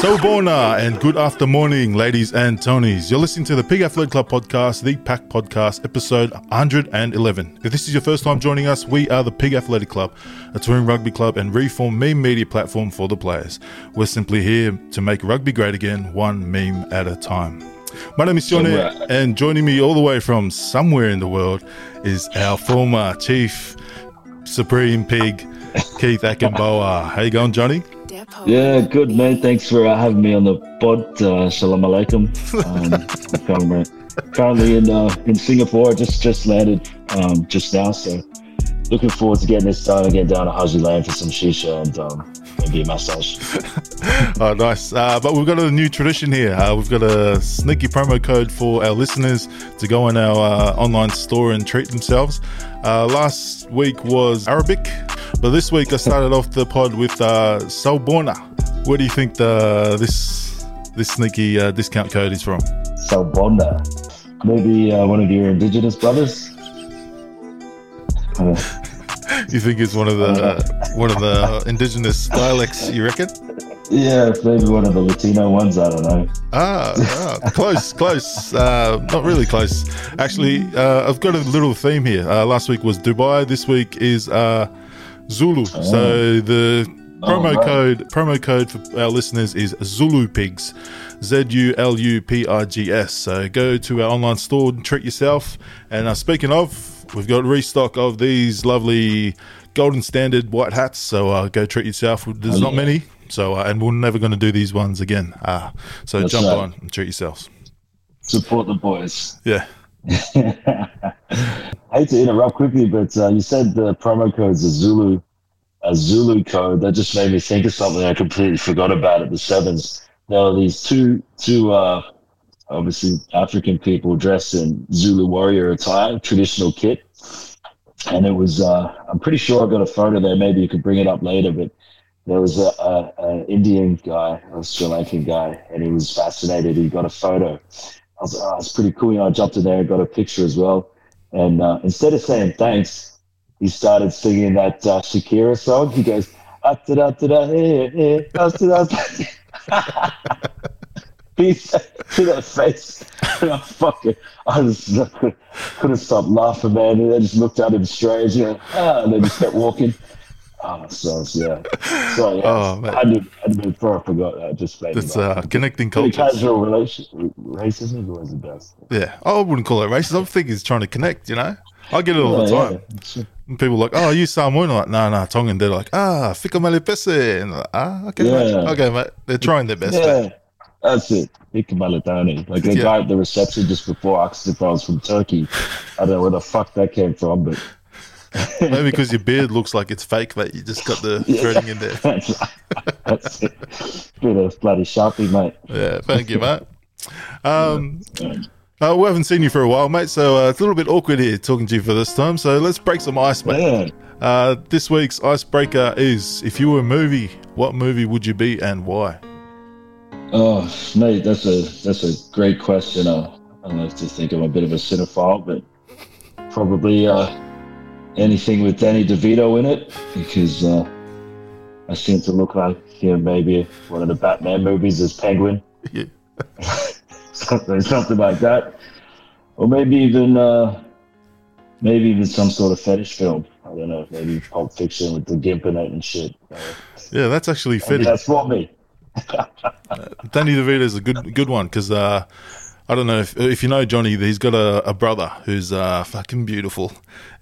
Sawubona and good after morning, ladies and Tonys. You're listening to the Pig Athletic Club podcast, the PAC Podcast, episode 111. If this is your first time joining us, we are the Pig Athletic Club, a touring rugby club and reform meme media platform for the players. We're simply here to make rugby great again, one meme at a time. My name is Johnny, and joining me all the way from somewhere in the world is our former chief supreme pig, Keith Akinboa. How you going, Johnny? Yeah, good man. Thanks for uh, having me on the pod. Uh, Shalom alaikum. Um, currently in uh, in Singapore. Just just landed um, just now, so looking forward to getting this done and getting down to Haji Lane for some shisha and um, maybe a massage. oh, nice. Uh, but we've got a new tradition here. Uh, we've got a sneaky promo code for our listeners to go on our uh, online store and treat themselves. Uh, last week was Arabic, but this week I started off the pod with uh, Salborna. Where do you think the this this sneaky uh, discount code is from? Salbonda. Maybe uh, one of your indigenous brothers. Uh, You think it's one of the one of the indigenous dialects? You reckon? yeah, maybe one of the Latino ones. I don't know. Ah, ah, close, close. Uh, not really close. Actually, uh, I've got a little theme here. Uh, last week was Dubai. This week is uh, Zulu. So the promo Oh, right. code promo code for our listeners is Zulu Pigs. Z U L U P R G S. So go to our online store and treat yourself. And uh, speaking of, we've got a restock of these lovely golden standard white hats. So uh, go treat yourself. There's Oh, not yeah. many. So uh, and we're never going to do these ones again. Uh, so That's jump right. on and treat yourselves. Support the boys. Yeah. I hate to interrupt quickly, but uh, you said the promo code's a Zulu, a Zulu code. That just made me think of something I completely forgot about at the sevens. There were these two, two, uh, obviously African people dressed in Zulu warrior attire, traditional kit, and it was. Uh, I'm pretty sure I got a photo there. Maybe you could bring it up later, but there was a, a, an Indian guy, a Sri Lankan guy, and he was fascinated. He got a photo. I was like, oh, it's pretty cool. You know, I jumped in there and got a picture as well. And uh, instead of saying thanks, he started singing that uh, Shakira song. He goes, "Ah, da, da, da, da, eh, eh, ah, da, da, da." he said to that face, and I fucking, I just couldn't, couldn't stop laughing, man. And I just looked at him strange, you know, ah, and then just kept walking. Oh, so yeah, so yeah, Oh. I I did before I forgot that. Just made It's uh, connecting Pretty cultures. casual relation, racism is always the best. Yeah. I wouldn't call it racism. I think it's trying to connect, you know? I get it all the time. yeah. And people are like, oh, you Samoan? I'm like, no, no, Tongan. They're like, ah, fika malipese. And like, ah, okay, mate. Yeah. Okay, mate. They're trying their best. Yeah, mate. That's it. Ika Malatani. Like the Yeah. guy at the reception just before asked if I was from Turkey. I don't know where the fuck that came from, but Maybe because your beard looks like it's fake, mate. You just got the Yeah. threading in there. that's, that's it. Bit of bloody sharpie, mate. Yeah, thank you, mate. Um, uh, we haven't seen you for a while, mate, so uh, it's a little bit awkward here talking to you for this time. So let's break some ice, mate. Man, Uh, this week's icebreaker is if you were a movie, what movie would you be and why? Oh mate, that's a that's a great question. Uh, I like to think I'm a bit of a cinephile, but probably uh, anything with Danny DeVito in it because uh, I seem to look like you know, maybe one of the Batman movies as Penguin. Yeah. something, something like that, or maybe even uh, maybe even some sort of fetish film. I don't know, maybe Pulp Fiction with the gimp in it and shit. Yeah, that's actually fitting. that's for me. Danny DeVito is a good good one because uh, I don't know if if you know Johnny. He's got a, a brother who's uh, fucking beautiful,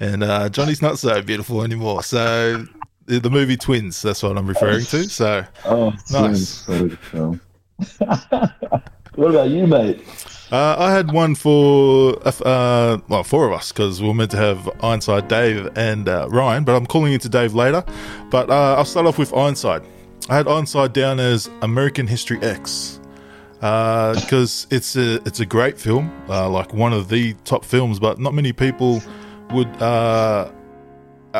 and uh, Johnny's not so beautiful anymore. So the the movie Twins. That's what I'm referring to. So Oh, Nice. What what about you, mate? uh, I had one for uh, uh, well four of us because we are meant to have Ironside, Dave, and uh, Ryan. But I'm calling into Dave later. But uh, I'll start off with Ironside. I had Ironside down as American History X because it's a it's a great film, uh, like one of the top films. But not many people would uh,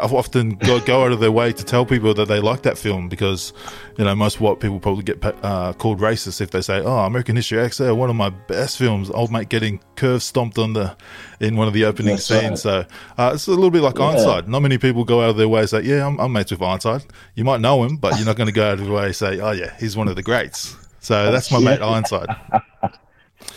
often go, go out of their way to tell people that they like that film because you know most white people probably get uh, called racist if they say, "Oh, American History X, they're one of my best films." Old mate getting curve stomped on the in one of the opening That's scenes. right. So uh, it's a little bit like Yeah. Ironside. Not many people go out of their way and say, "Yeah, I'm, I'm mates with Ironside." You might know him, but you're not going to go out of your way and say, "Oh yeah, he's one of the greats." So that's my mate Ironside.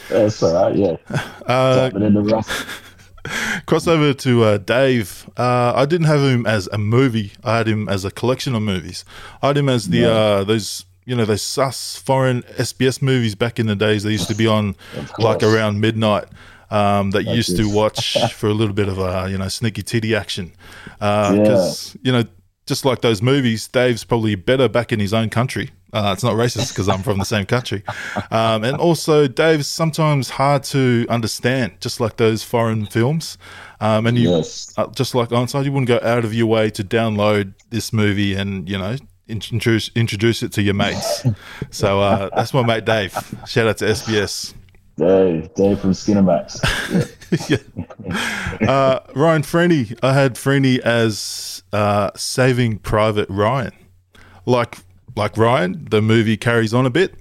That's all right. Yeah, Uh, in the rough. Cross over to uh, Dave. Uh, I didn't have him as a movie. I had him as a collection of movies. I had him as the uh, those you know those sus foreign SBS movies back in the days. They used to be on like around midnight. Um, that you used to watch for a little bit of a you know sneaky titty action. Because you know just like those movies, Dave's probably better back in his own country. Uh, it's not racist because I'm from the same country. Um, and also, Dave's sometimes hard to understand, just like those foreign films. Um, and you, Yes. uh, just like Ironside, you wouldn't go out of your way to download this movie and, you know, introduce introduce it to your mates. So uh, that's my mate Dave. Shout out to SBS. Dave, Dave from Skinamax. yeah. Uh, Ryan Freeney. I had Freeney as uh, Saving Private Ryan. Like like Ryan, the movie carries on a bit.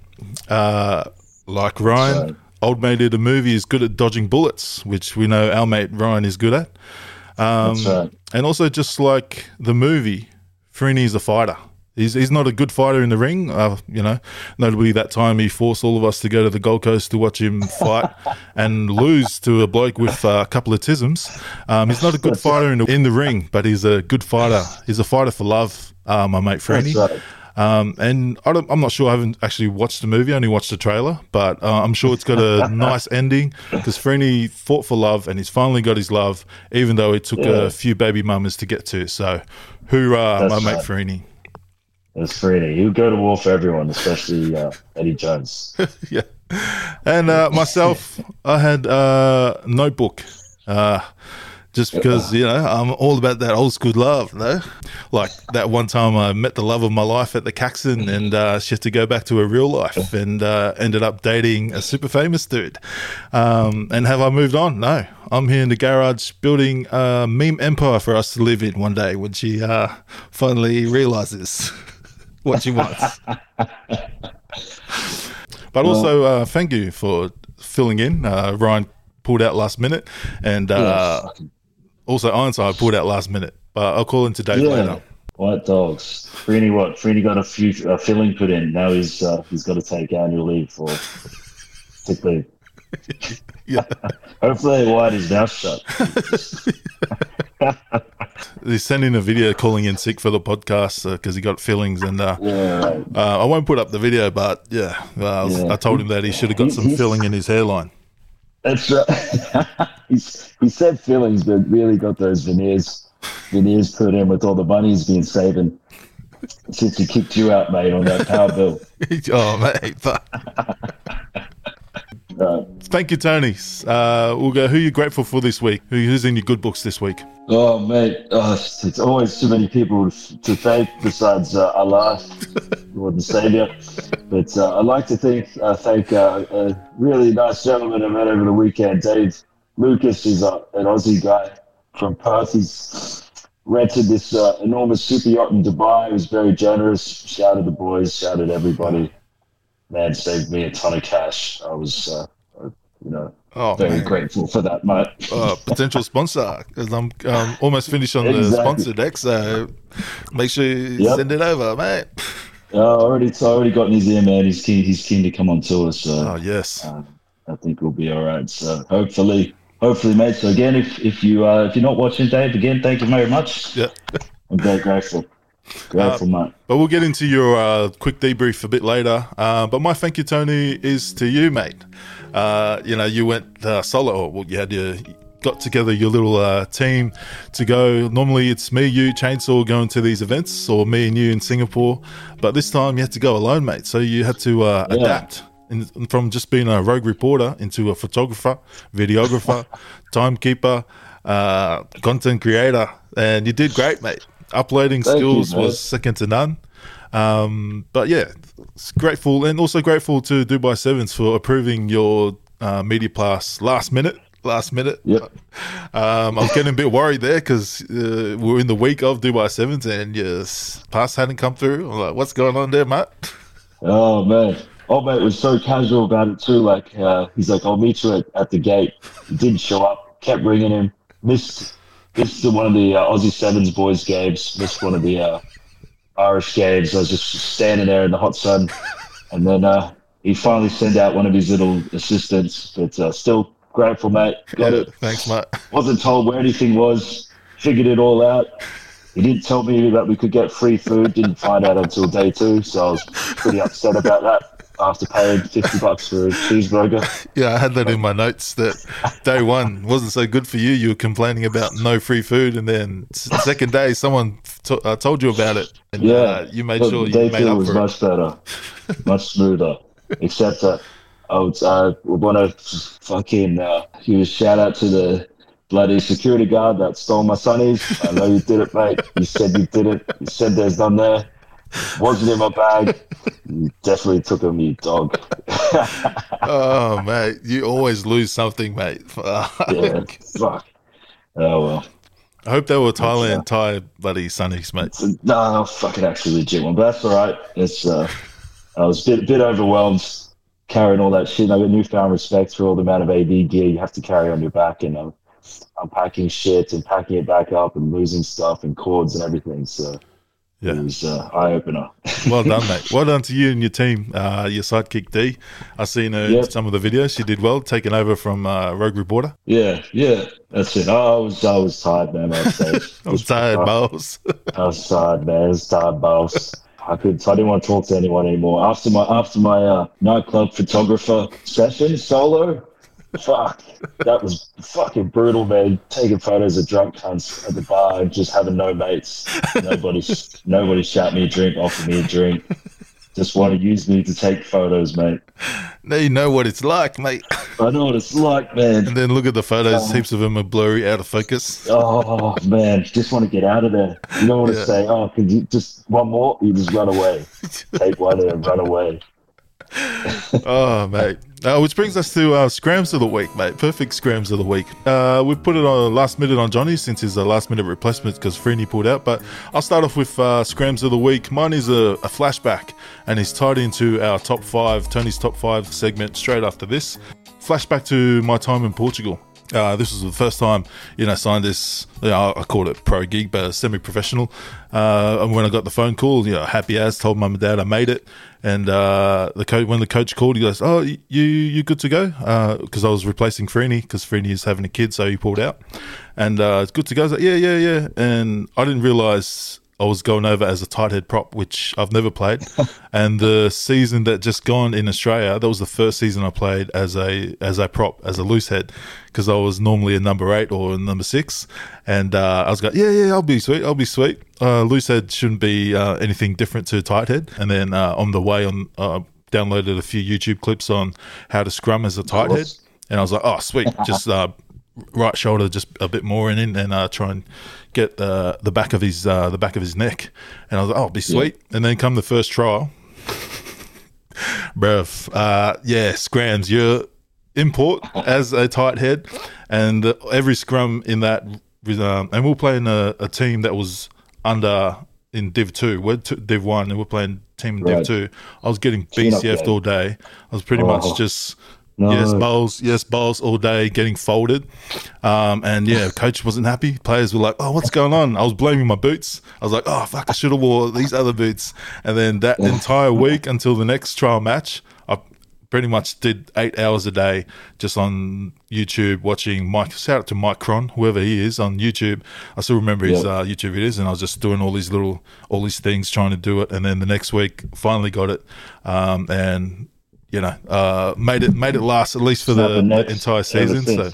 Uh, like Ryan, right. old mate of the movie is good at dodging bullets, which we know our mate Ryan is good at. Um, right. And also, just like the movie, Freeney is a fighter. He's, he's not a good fighter in the ring. Uh, you know, notably that time he forced all of us to go to the Gold Coast to watch him fight and lose to a bloke with uh, a couple of tisms. Um, he's not a good fighter in the, in the ring, but he's a good fighter. He's a fighter for love, uh, my mate Freeney. That's right. Um, and I don't, I'm not sure. I haven't actually watched the movie. I only watched the trailer, but uh, I'm sure it's got a nice ending because Freeney fought for love, and he's finally got his love, even though it took Yeah. a few baby mamas to get to. So, hoorah, That's my mate right. Freeney. That's Freeney. He would go to war for everyone, especially uh, Eddie Jones. yeah. And uh, myself, I had uh, Notebook. Just because, you know, I'm all about that old school love, no? Like that one time I met the love of my life at the Caxton and uh, she had to go back to her real life and uh, ended up dating a super famous dude. Um, and have I moved on? No. I'm here in the garage building a meme empire for us to live in one day when she uh, finally realizes what she wants. But also, uh, thank you for filling in. Uh, Ryan pulled out last minute, and uh. Also Ironside I pulled out last minute. But I'll call into Dave Yeah. later. White dogs. Freeney, what? Freeney got a few uh, filling put in. Now he's uh, he's got to take annual leave for sick leave. Yeah, Hopefully, White is now shut. he's sending a video calling in sick for the podcast because he got fillings, and uh, Yeah, uh, I won't put up the video, but yeah, uh, I, Yeah. I told him that he should have got He- some filling in his hairline. That's right. he said fillings, but really got those veneers veneers put in with all the money he's been saving since he kicked you out, mate, on that power bill. oh mate, Uh, thank you, Tony. Uh, we'll go. Who are you grateful for this week? Who- Who's in your good books this week? Oh, mate, oh, it's, always too many people to thank besides uh, Allah, Lord and Savior. But uh, I'd like to uh, thank uh, a really nice gentleman I met over the weekend, Dave Lucas. He's a, an Aussie guy from Perth. He's rented this uh, enormous super yacht in Dubai. He was very generous. Shouted the boys, shouted everybody. Man, saved me a ton of cash. I was, uh, uh, you know, Oh, very man. grateful for that, mate. uh, potential sponsor because I'm um, almost finished on the sponsor deck. So make sure you Yep. send it over, mate. Uh, already, it's already got in his ear, man. He's keen. He's keen to come on tour, so Oh yes, uh, I think we'll be all right. So hopefully, hopefully, mate. So again, if if you uh, if you're not watching, Dave, again, thank you very much. yeah. I'm very grateful. Grateful, mate. But we'll get into your uh, quick debrief a bit later. Uh, but my thank you, Tony, is to you, mate. Uh, you know, you went uh, solo. Or, well, you had your got together your little uh, team to go. Normally, it's me, you, Chainsaw going to these events, or me and you in Singapore. But this time, you had to go alone, mate. So you had to uh, Yeah. adapt in, from just being a rogue reporter into a photographer, videographer, timekeeper, uh, content creator, and you did great, mate. Uploading Thank skills mate. was second to none. Um, but yeah, grateful and also grateful to Dubai Sevens for approving your uh, media pass last minute. Last minute. Yep. Um, I was getting a bit worried there because uh, we're in the week of Dubai Sevens and your pass hadn't come through. I'm like, what's going on there, Matt? Oh man. Oh mate was so casual about it too. Like uh, he's like, I'll meet you at, at the gate. He didn't show up. Kept ringing him. Missed missed one of the uh, Aussie Sevens boys games. Missed one of the uh, Irish games. I was just standing there in the hot sun, and then uh, he finally sent out one of his little assistants. But uh, still grateful, mate. Got it. Thanks, mate. Wasn't told where anything was. Figured it all out. He didn't tell me that we could get free food. Didn't find out until day two, so I was pretty upset about that. After paying fifty bucks for a cheeseburger. Yeah, I had that in my notes that day one wasn't so good for you. You were complaining about no free food, and then second day, someone t- uh, told you about it, and Yeah, uh, you made sure you day made two up was for it. much better, much smoother. Except that I would uh, want to fucking uh, give a shout out to the bloody security guard that stole my sunnies. I know you did it, mate. You said you did it. You said there's none there. Wasn't in my bag. Definitely took them, you dog. Oh, mate, you always lose something, mate. yeah, fuck. Oh well. I hope they were Thailand Thai bloody sunnies, mate. No, no, fucking actually legit one, but that's all right. It's uh, I was a bit, bit overwhelmed carrying all that shit. And I got newfound respect for all the amount of AV gear you have to carry on your back, and um, unpacking shit and packing it back up and losing stuff and cords and everything. So it Yeah, was uh, eye opener. well done, mate. Well done to you and your team, uh, your sidekick D. I seen her Yep. some of the videos. She did well, taking over from uh, Rogue Reporter. yeah, yeah, that's it. I was I was tired, man. I was, I was tired, Miles. I was tired, man. I was tired, boss. I could. I didn't want to talk to anyone anymore. After my after my uh, nightclub photographer session solo, fuck, that was fucking brutal, man. Taking photos of drunk cunts at the bar and just having no mates. Nobody, nobody shout me a drink, offer me a drink. Just want to use me to take photos, mate. now you know what it's like, mate. I know what it's like, man. And then look at the photos. Oh. Heaps of them are blurry, out of focus. Oh man, just want to get out of there. You don't want to Yeah. say, "Oh, could you just one more?" You just run away. Take one and run away. Oh, mate. Uh, which brings us to uh, scrams of the week, mate. Perfect scrams of the week. Uh, we put it on last minute on Johnny since he's uh, last minute replacement because Freeney pulled out. But I'll start off with uh, scrams of the week. Mine is a, a flashback and is tied into our top five, Tony's top five segment straight after this. Flashback to my time in Portugal. Uh, this was the first time, you know, signed this. You know, I called it pro gig, but semi-professional. Uh, and when I got the phone call, you know, happy as told mum and dad I made it. And uh, the coach, when the coach called, he goes, "Oh, you you good to go?" Because I was replacing Freeney because Freeney is having a kid, so he pulled out. And uh, it's good to go. I was like, "Yeah, yeah, yeah." And I didn't realize I was going over as a tight head prop, which I've never played. and the season that just gone in Australia, that was the first season I played as a as a prop, as a loose head, because I was normally a number eight or a number six. And uh, I was going, yeah, yeah, I'll be sweet, I'll be sweet. Uh, loose head shouldn't be uh, anything different to tight head. And then uh, on the way on, uh, downloaded a few YouTube clips on how to scrum as a tight head. And I was like, oh, sweet, just uh, right shoulder just a bit more in it and uh, try and get uh, the back of his uh, the back of his neck. And I was like, oh, be sweet. And then come the first trial, bruv. Uh, yeah, scrams. You're import as a tight head, and every scrum in that. Um, and we we're playing a, a team that was under in Div Two. We're t- Div One, and we're playing team in Div Two. I was getting BCF'd all day. I was pretty Oh. much just No. yes bowls, yes bowls all day, getting folded. Um, and yeah, coach wasn't happy. Players were like, "Oh, what's going on?" I was blaming my boots. I was like, "Oh, fuck, I should have wore these other boots." And then that entire week until the next trial match, I pretty much did eight hours a day just on YouTube watching Mike. Shout out to Mike Cron, whoever he is on YouTube. I still remember his Yeah. uh, YouTube videos, and I was just doing all these little, all these things, trying to do it. And then the next week, finally got it, um, and you know, uh, made it made it last at least for the, the entire season. So.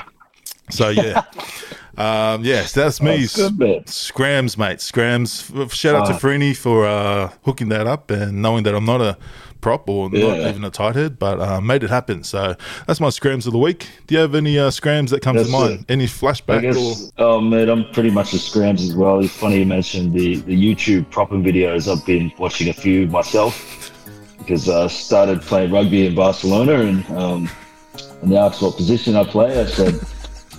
So yeah, um, yes, that's me. That's good. Scrams, mate. Scrams. Shout out to. Freeney for uh, hooking that up and knowing that I'm not a prop or not even a tight head, but uh, made it happen. So that's my scrams of the week. Do you have any uh, scrams that comes to mind? it. Any I flashback? or guess, oh man, I'm pretty much a scrams as well. It's funny you mentioned the, the YouTube propping videos. I've been watching a few myself because I started playing rugby in Barcelona and um, and they asked what position I play. I said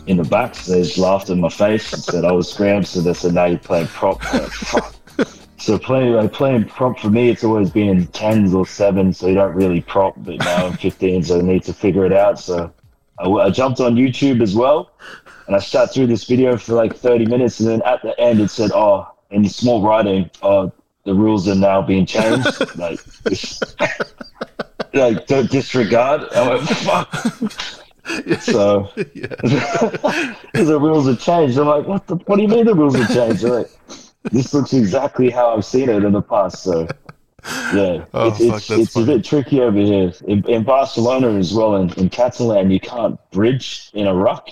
in the backs. They just laughed in my face and said I was scram. So they said, now you're playing prop. So playing, like playing prop for me, it's always been tens or sevens, so you don't really prop. But now I'm 15, so I need to figure it out. So I, I jumped on YouTube as well, and I sat through this video for like 30 minutes, and then at the end it said, "Oh, in small writing, oh, the rules are now being changed." like, like don't disregard. I went, "Fuck." So the rules have changed. I'm like, what the? What do you mean the rules have changed? They're like, this looks exactly how I've seen it in the past. So yeah, Oh, it's, fuck, it's, it's a bit tricky over here in, in Barcelona as well. In, in Catalan, you can't bridge in a ruck,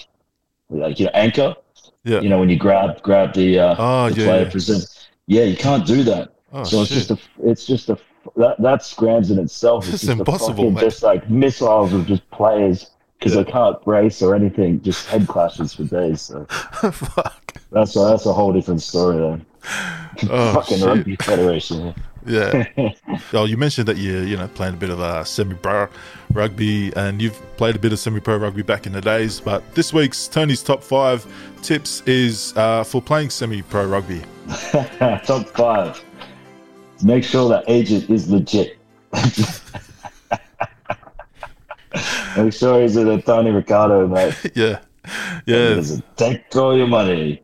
like you know, anchor. Yeah. You know, when you grab grab the, uh, Oh, the yeah, player yeah. present. Yeah, you can't do that. Oh, so it's shit. just a, it's just a, that that's scrams in itself. It's just impossible, fucking- Just like missiles of just players because Yeah. they can't brace or anything. Just head clashes for days. So Fuck. that's a, that's a whole different story. Then. Oh, Fucking shit. rugby federation. Yeah. oh, you mentioned that you you know playing a bit of uh, semi-pro rugby, and you've played a bit of semi-pro rugby back in the days. But this week's Tony's top five tips is uh, for playing semi-pro rugby. Top five. Make sure that agent is legit. Make sure he's a Tony Ricardo, mate. yeah, yeah, Take all your money.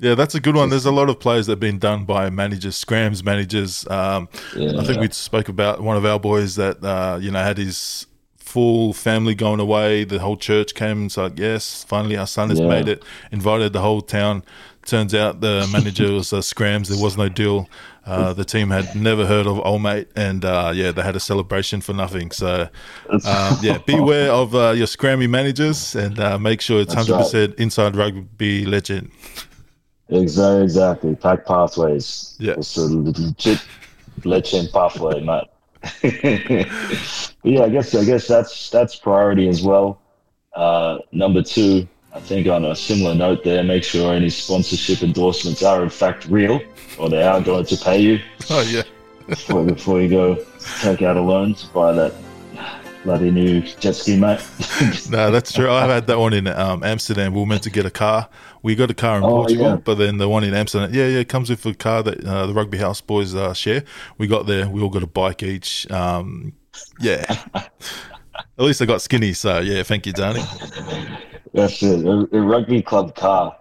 yeah. That's a good one. There's a lot of plays that have been done by managers, scrams managers. Um, I think we spoke about one of our boys that uh, you know had his full family going away. The whole church came and said, "Yes, finally our son has Yeah. made it." Invited the whole town. Turns out the manager was uh, scrams. There was no deal. Uh, the team had never heard of old mate, and uh, yeah, they had a celebration for nothing. So um, yeah, beware of uh, your scrammy managers, and uh, make sure it's hundred percent inside rugby legend. Exactly, exactly. Pack pathways. Yeah. It's a legit legend pathway, mate. Yeah, I guess I guess that's that's priority as well. Uh, number two, I think on a similar note there, make sure any sponsorship endorsements are in fact real or they are going to pay you Oh yeah, before, before you go take out a loan to buy that bloody new jet ski, mate. no, that's true. I had that one in um, Amsterdam. We were meant to get a car. We got a car in Oh, Portugal, yeah. but then the one in Amsterdam, yeah, yeah, it comes with a car that uh, the Rugby House boys uh, share. We got there. We all got a bike each. Um, yeah. At least I got skinny, so yeah. Thank you, Danny. That's it. A, a rugby club car,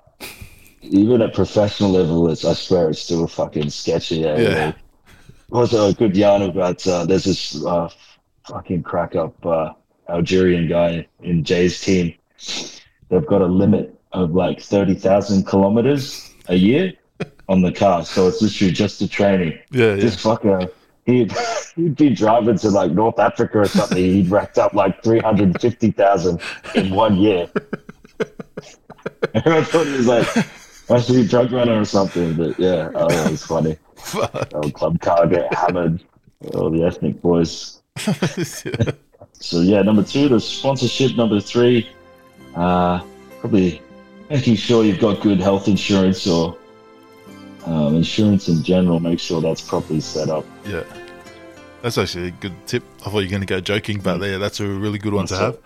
even at professional level, it's I swear it's still fucking sketchy. Eh? Yeah. Also, a good yarn about uh, there's this uh, fucking crack up uh, Algerian guy in Jay's team. They've got a limit of like thirty thousand kilometers a year on the car, so it's literally just the training. Yeah, yeah. This fucker. He'd, he'd be driving to like North Africa or something. He'd racked up like 350,000 in one year. I thought he was like, must be a drug runner or something. But yeah, oh, it was funny. Old club car get hammered. All the ethnic boys. So yeah, number two, the sponsorship. Number three, uh, probably making sure you've got good health insurance or um, insurance in general. Make sure that's properly set up. Yeah. That's actually a good tip. I thought you were going to go joking, but yeah, that's a really good one to That's have.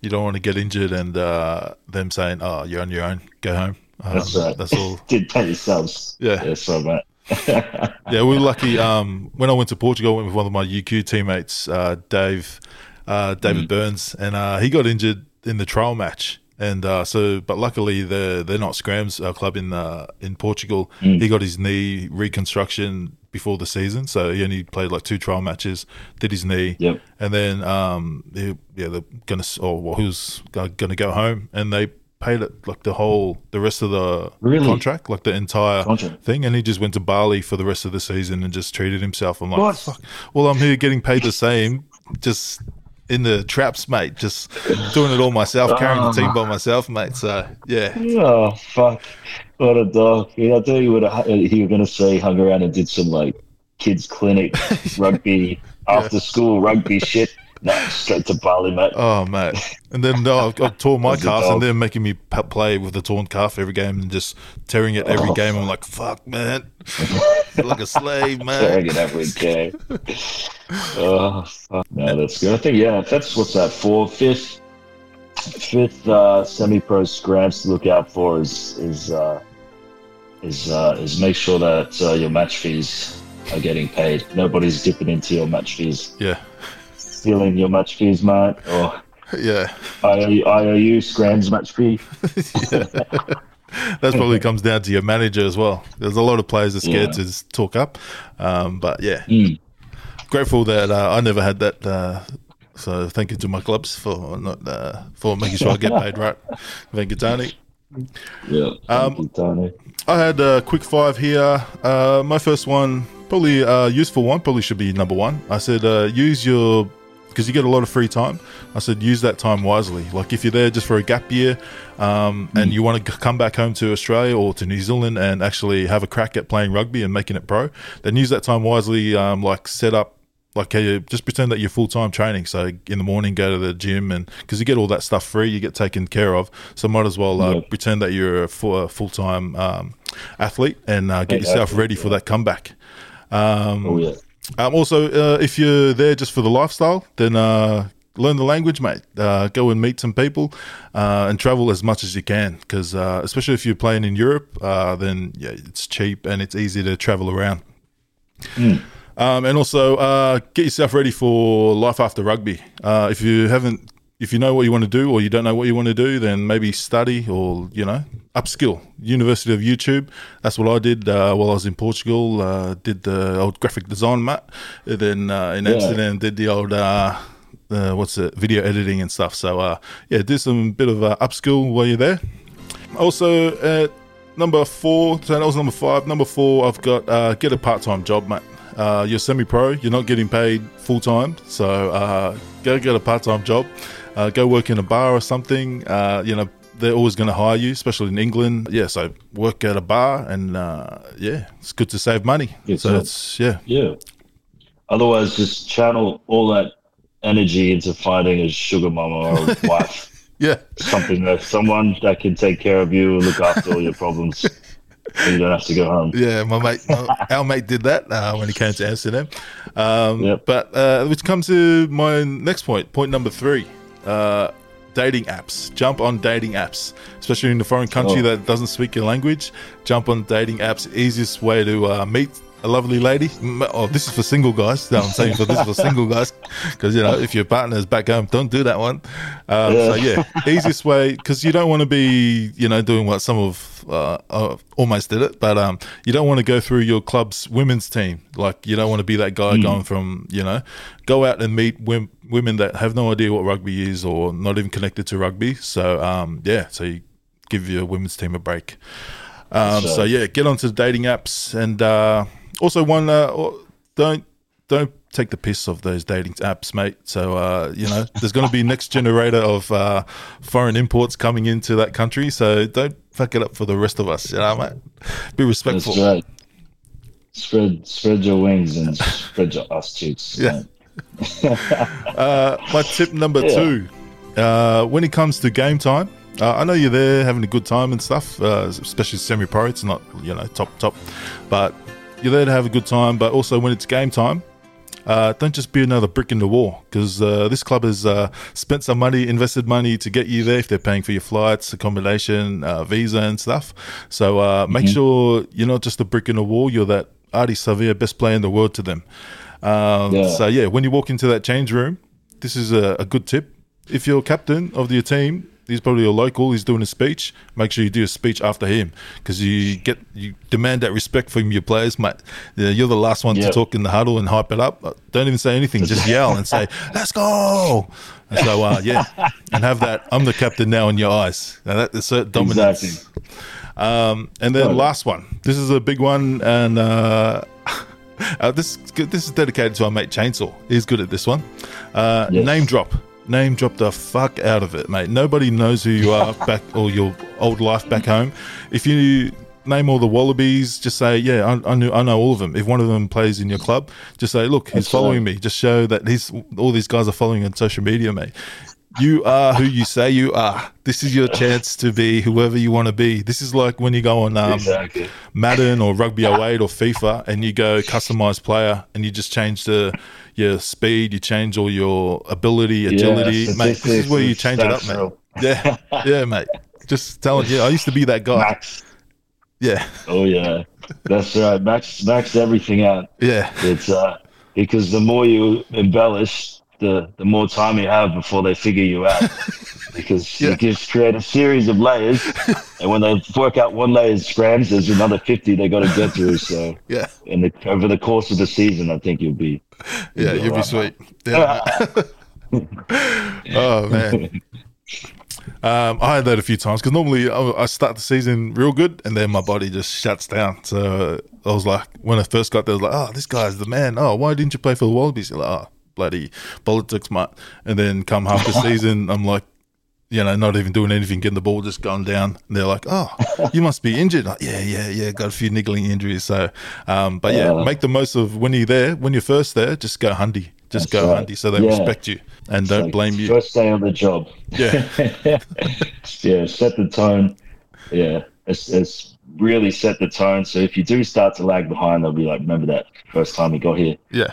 You don't want to get injured and uh, them saying, "Oh, you're on your own. Go home." Um, That's right. That's all. Did pay yourselves. Yeah. Yeah, so mate. Yeah, we were lucky. Um, when I went to Portugal, I went with one of my UQ teammates, uh, Dave, uh, David Mm. Burns, and uh, he got injured in the trial match. And uh, so, but luckily, they're they're not Scrams our club in uh, in Portugal. Mm. He got his knee reconstruction before the season, so he only played like two trial matches. Did his knee, Yep. and then um, he, yeah, they're gonna or well, he was go- gonna go home, and they paid it like the whole the rest of the Really? contract, like the entire Contract. thing, and he just went to Bali for the rest of the season and just treated himself. I'm like, What? fuck. Well, I'm here getting paid the same. Just in the traps, mate. Just doing it all myself, carrying the team by ah. myself, mate. So yeah, Oh fuck! What a dog! Yeah, I thought you would have. Uh, you were gonna say hung around and did some like kids clinic rugby after school rugby shit. No, straight to Bali, mate. oh mate. And then no, I've, I've torn my calf, and they're making me play with the torn calf every game and just tearing it every Oh. game. I'm like, fuck, man, like a slave, man. Tearing it every game. Oh, fuck. No, that's good. I think yeah, that's what's that for fifth, fifth uh, semi-pro scrams to look out for is is uh, is uh, is make sure that uh, your match fees are getting paid. Nobody's dipping into your match fees, Yeah, stealing your match fees, mate, or yeah. IOU, IOU scrams match fee. That probably comes down to your manager as well. There's a lot of players that are scared Yeah. to talk up, um, but yeah, Mm. grateful that uh, I never had that. Uh, so thank you to my clubs for not uh, for making sure I get paid right. Thank you, Tony. Yeah, Um, you, Tony. I had a quick five here. Uh, my first one, probably a useful one, probably should be number one. I said uh, use your because you get a lot of free time. I said use that time wisely. Like if you're there just for a gap year, um, and you want to come back home to Australia or to New Zealand and actually have a crack at playing rugby and making it pro, then use that time wisely. Um, like set up. Like uh, just pretend that you're full time training. So in the morning, go to the gym, and because you get all that stuff free, you get taken care of. So might as well uh, Yeah. pretend that you're a full, full time um, athlete and uh, get Yeah, yourself ready for that comeback. Um, Oh yeah. Um, also, uh, if you're there just for the lifestyle, then uh, learn the language, mate. Uh, go and meet some people uh, and travel as much as you can. Because uh, especially if you're playing in Europe, uh, then yeah, it's cheap and it's easy to travel around. Um, and also, uh, get yourself ready for life after rugby. Uh, if you haven't, if you know what you want to do, or you don't know what you want to do, then maybe study or you know upskill. University of YouTube. That's what I did uh, while I was in Portugal. Uh, did the old graphic design, mat. And then uh, in Yeah. Amsterdam, did the old. Uh, uh, what's it? Video editing and stuff. So uh, yeah, do some bit of uh, upskill while you're there. Also, at number four, so that was number five. Number four, I've got uh, get a part time job, mate. Uh, you're semi pro, you're not getting paid full time, so uh, go get a part time job. Uh, go work in a bar or something. Uh, you know, they're always going to hire you, especially in England. Yeah, so work at a bar, and uh, yeah, it's good to save money. It's so it's yeah, Yeah. Otherwise, just channel all that energy into finding a sugar mama or a wife, yeah, something that someone that can take care of you and look after all your problems. and you don't have to go home. Yeah, my mate, my- our mate did that uh, when he came to Amsterdam. Um, Yep. But uh, which comes to my next point, point number three: uh, dating apps. Jump on dating apps, especially in a foreign country Oh. that doesn't speak your language. Jump on dating apps. Easiest way to uh, meet a lovely lady. Oh, this is for single guys. No, I'm saying for this is for single guys because you know if your partner's back home, don't do that one. Um, So yeah, easiest way because you don't want to be you know doing what some of uh, uh, almost did it, but um, you don't want to go through your club's women's team. Like you don't want to be that guy going from you know go out and meet wim- women that have no idea what rugby is or not even connected to rugby. So um, yeah, so you give your women's team a break. Um, That's so yeah, get onto the dating apps and uh, also one uh, don't don't take the piss of those dating apps, mate. So uh, you know there's going to be next generator of uh, foreign imports coming into that country. So don't fuck it up for the rest of us, you know, mate. Be respectful. That's right. Spread spread your wings and spread your ass cheeks. Yeah. Uh, my tip number Yeah. two: uh, when it comes to game time, uh, I know you're there having a good time and stuff, uh, especially semi-pro. It's not you know top top, but you're there to have a good time. But also when it's game time, uh, don't just be another brick in the wall because uh, this club has uh, spent some money, invested money to get you there. If they're paying for your flights, accommodation, uh, visa, and stuff, so uh, make sure you're not just a brick in the wall. You're that Ardie Savea, best player in the world to them. Um, Yeah. So yeah, when you walk into that change room, this is a, a good tip. If you're captain of your team, he's probably a local. He's doing a speech. Make sure you do a speech after him because you get you demand that respect from your players, mate. You're the last one Yeah. to talk in the huddle and hype it up. Uh, Don't even say anything. Just yell and say, "Let's go!" And so uh, yeah, and have that. I'm the captain now in your eyes. Now that assert dominance. Exactly. Um, and then Right. last one. This is a big one, and uh, Uh, this this is dedicated to our mate Chainsaw. He's good at this one. Uh, Yes. Name drop. Name drop the fuck out of it, mate. Nobody knows who you are back or your old life back home. If you name all the Wallabies, just say, yeah, I, I knew I know all of them. If one of them plays in your club, just say, look, he's That's following right. me. Just show that he's all these guys are following on social media, mate. You are who you say you are. This is your chance to be whoever you want to be. This is like when you go on um, exactly. Madden or Rugby 08 or FIFA and you go customize player and you just change the your speed, you change all your ability, agility, mate. This is where you change it up, mate. Yeah, yeah, mate. Just telling you, I used to be that guy. Max. Yeah, Oh yeah, that's right. Max max everything out. yeah, It's uh because the more you embellish, the the more time you have before they figure you out. Because Yeah. you just create a series of layers, and when they work out one layer's scrams, there's another fifty they got to get through. So, yeah, and the over the course of the season, I think you'll be yeah. be You'll be sweet. Yeah. oh man. Um, I had that a few times because normally I, I start the season real good and then my body just shuts down. So I was like, when I first got there, I was like, oh, this guy's the man. Oh, why didn't you play for the Wallabies? You're like, oh, bloody politics, mate. And then come half the season, I'm like, you know, not even doing anything, getting the ball just going down. And they're like, oh, you must be injured. Like, yeah, yeah, yeah, got a few niggling injuries. So, um, but yeah, Yeah. make the most of when you're there. When you're first there, just go hundy. Just That's go right. hundy so they Yeah. respect you and don't like blame you. First day on the job. Yeah. yeah, set the tone. Yeah, it's, it's really set the tone. So if you do start to lag behind, they'll be like, remember that first time you got here. Yeah.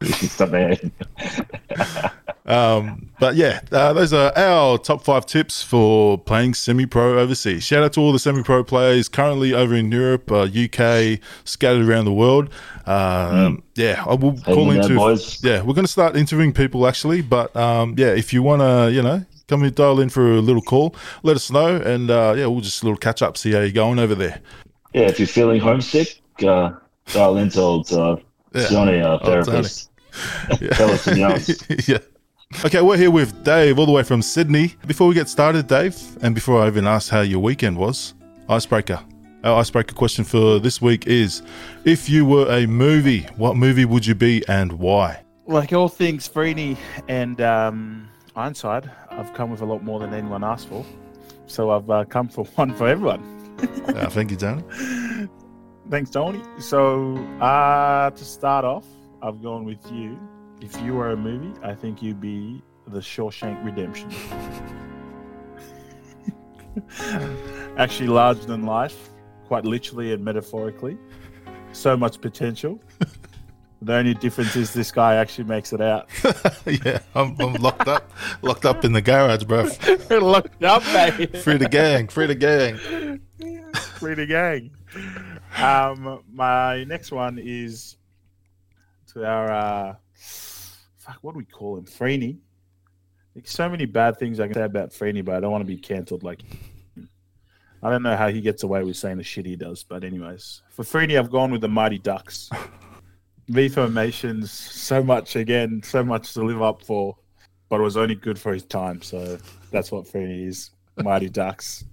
There. Um, but yeah, uh, those are our top five tips for playing semi-pro overseas. Shout out to all the semi-pro players currently over in Europe, uh, UK, scattered around the world. Um, Yeah, I will call into. boys. Yeah, we're going to start interviewing people actually, but um, yeah, if you want to, you know, come and dial in for a little call, let us know, and uh, yeah, we'll just a little catch up, see how you're going over there. Yeah, if you're feeling homesick, uh, dial into old uh, Yeah. Johnny, our Tony. therapist. Tell us something else. yeah. Okay, we're here with Dave, all the way from Sydney. Before we get started, Dave, and before I even ask how your weekend was, icebreaker. Our icebreaker question for this week is: If you were a movie, what movie would you be and why? Like all things Freeney and um, Ironside, I've come with a lot more than anyone asked for. So I've uh, come for one for everyone. Uh, thank you, Tony. Thanks, Tony. So uh, to start off, I've gone with you. If you were a movie, I think you'd be The Shawshank Redemption. Actually, larger than life, quite literally and metaphorically. So much potential. The only difference is this guy actually makes it out. yeah, I'm, I'm locked up, locked up in the garage, bro. Locked up, mate. Free the gang, free the gang. Free the gang. Um, my next one is to our uh, fuck. What do we call him? Freeney. Like so many bad things I can say about Freeney, but I don't want to be cancelled. Like. I don't know how he gets away with saying the shit he does, but anyways, for Freeney, I've gone with the Mighty Ducks. V formations, so much again, so much to live up for, but it was only good for his time. So that's what Freeney is. Mighty Ducks.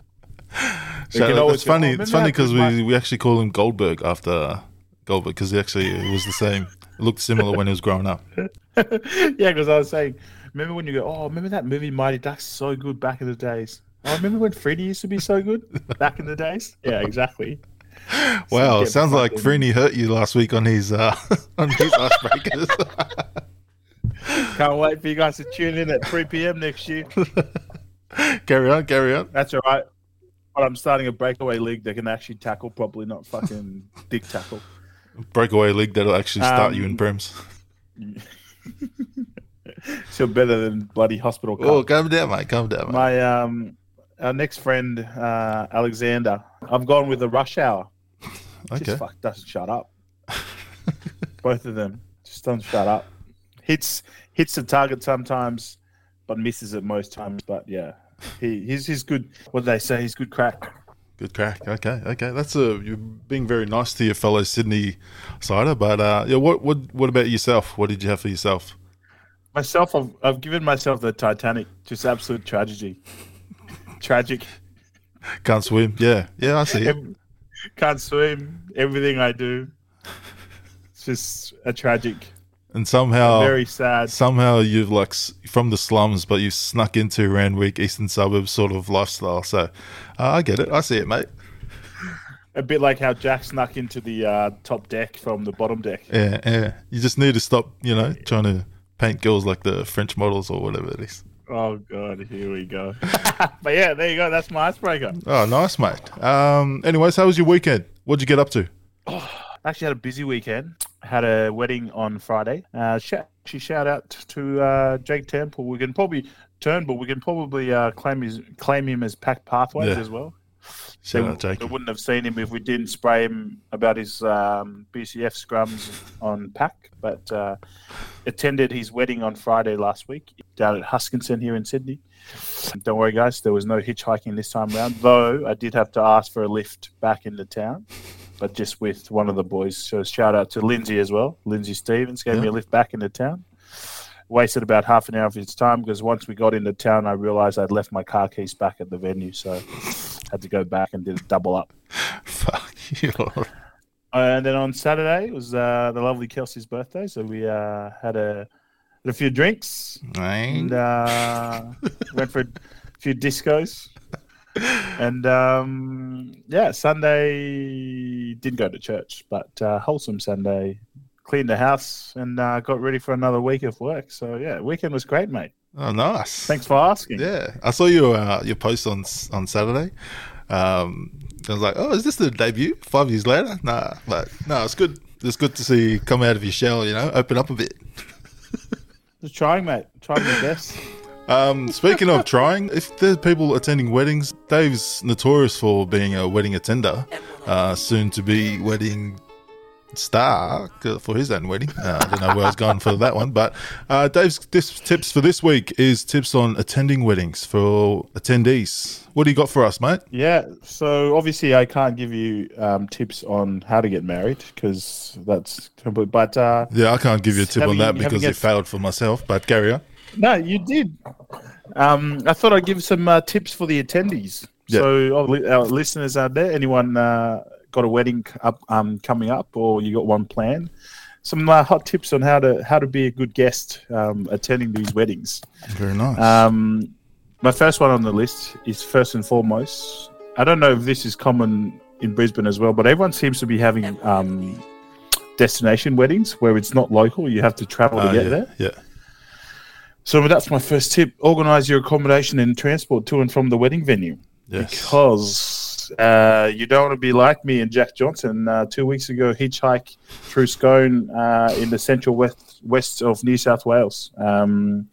So it's funny. "Oh, it's funny because we, we actually call him Goldberg after Goldberg because he actually it was the same. It looked similar when he was growing up. yeah, because I was saying, remember when you go, oh, remember that movie Mighty Ducks? So good back in the days. Oh, remember when Freddy used to be so good back in the days? Yeah, exactly. Wow, get sounds like Freeney hurt you last week on his uh, on his icebreakers. Can't wait for you guys to tune in at 3 p.m. next year. carry on, carry on. That's all right. But I'm starting a breakaway league that can actually tackle properly, not fucking dick tackle. Breakaway league that'll actually start you in Um, prems. So better than bloody hospital. Cup. Oh, calm down, mate. Calm down, mate. My um, our next friend uh, Alexander. I've gone with the rush hour. Okay. Just fuck doesn't shut up. Both of them just don't shut up. Hits hits the target sometimes, but misses it most times. But yeah, he he's he's good. What do they say? He's good crack. Good crack. Okay, okay. That's a you're being very nice to your fellow Sydney sider. But uh, yeah, what what what about yourself? What did you have for yourself? Myself, I've I've given myself the Titanic. Just absolute tragedy. Tragic. Can't swim. Yeah, yeah. I see it. Can't swim. Everything I do. It's just a tragic, And somehow, very sad. somehow you've like from the slums, but you've snuck into Randwick, eastern suburbs sort of lifestyle. So uh, I get it. I see it, mate. A bit like how Jack snuck into the uh, top deck from the bottom deck. Yeah, yeah. You just need to stop, you know, trying to paint girls like the French models or whatever it is. Oh god, here we go. but yeah, there you go. That's my icebreaker. Oh, nice, mate. Um, anyways, how was your weekend? What'd you get up to? Actually, had a busy weekend. Had a wedding on Friday. Uh, actually, shout out to uh, Jake Temple. We can probably Turnbull. We can probably uh, claim his claim him as PAC Pathways Yeah. as well. Shout out, Jake. We wouldn't have seen him if we didn't spray him about his um, BCF scrums on PAC. But uh, attended his wedding on Friday last week down at Huskisson here in Sydney. Don't worry, guys. There was no hitchhiking this time round, though I did have to ask for a lift back into town, but just with one of the boys. So shout out to Lindsay as well. Lindsay Stevens gave me a lift back into town. Wasted about half an hour of his time because once we got into town, I realised I'd left my car keys back at the venue, so had to go back and did a double up. Fuck you. And then on Saturday it was uh, the lovely Kelsey's birthday, so we uh, had a had a few drinks and uh, went for a few discos. And um, yeah, Sunday didn't go to church, but uh, wholesome Sunday. Cleaned the house and uh, got ready for another week of work. So yeah, weekend was great, mate. Oh, nice. Thanks for asking. Yeah, I saw your uh, your post on on Saturday. Um, I was like, oh, is this the debut? Five years later? Nah, but no, it's good. It's good to see you come out of your shell. You know, open up a bit. Just trying, mate. Trying my best. Um, speaking of trying, if there's people attending weddings, Dave's notorious for being a wedding attender, uh, soon to be wedding star for his own wedding. Uh, I don't know where I was going for that one, but uh, Dave's this, tips for this week is tips on attending weddings for attendees. What do you got for us, mate? Yeah, so obviously I can't give you um, tips on how to get married because that's but uh, Yeah, I can't give you a tip on that because it failed for myself, but carry on. No, you did. Um, I thought I'd give some uh, tips for the attendees. Yeah. So our listeners out there, anyone uh, got a wedding up um, coming up or you got one planned? Some uh, hot tips on how to how to be a good guest um, attending these weddings. Very nice. Um, my first one on the list is first and foremost. I don't know if this is common in Brisbane as well, but everyone seems to be having um, destination weddings where it's not local; you have to travel to Uh, get yeah, there. yeah. So that's my first tip: organize your accommodation and transport to and from the wedding venue, Yes. because uh, you don't want to be like me and Jack Johnson uh, two weeks ago hitchhike through Scone uh, in the central west west of New South Wales. Um,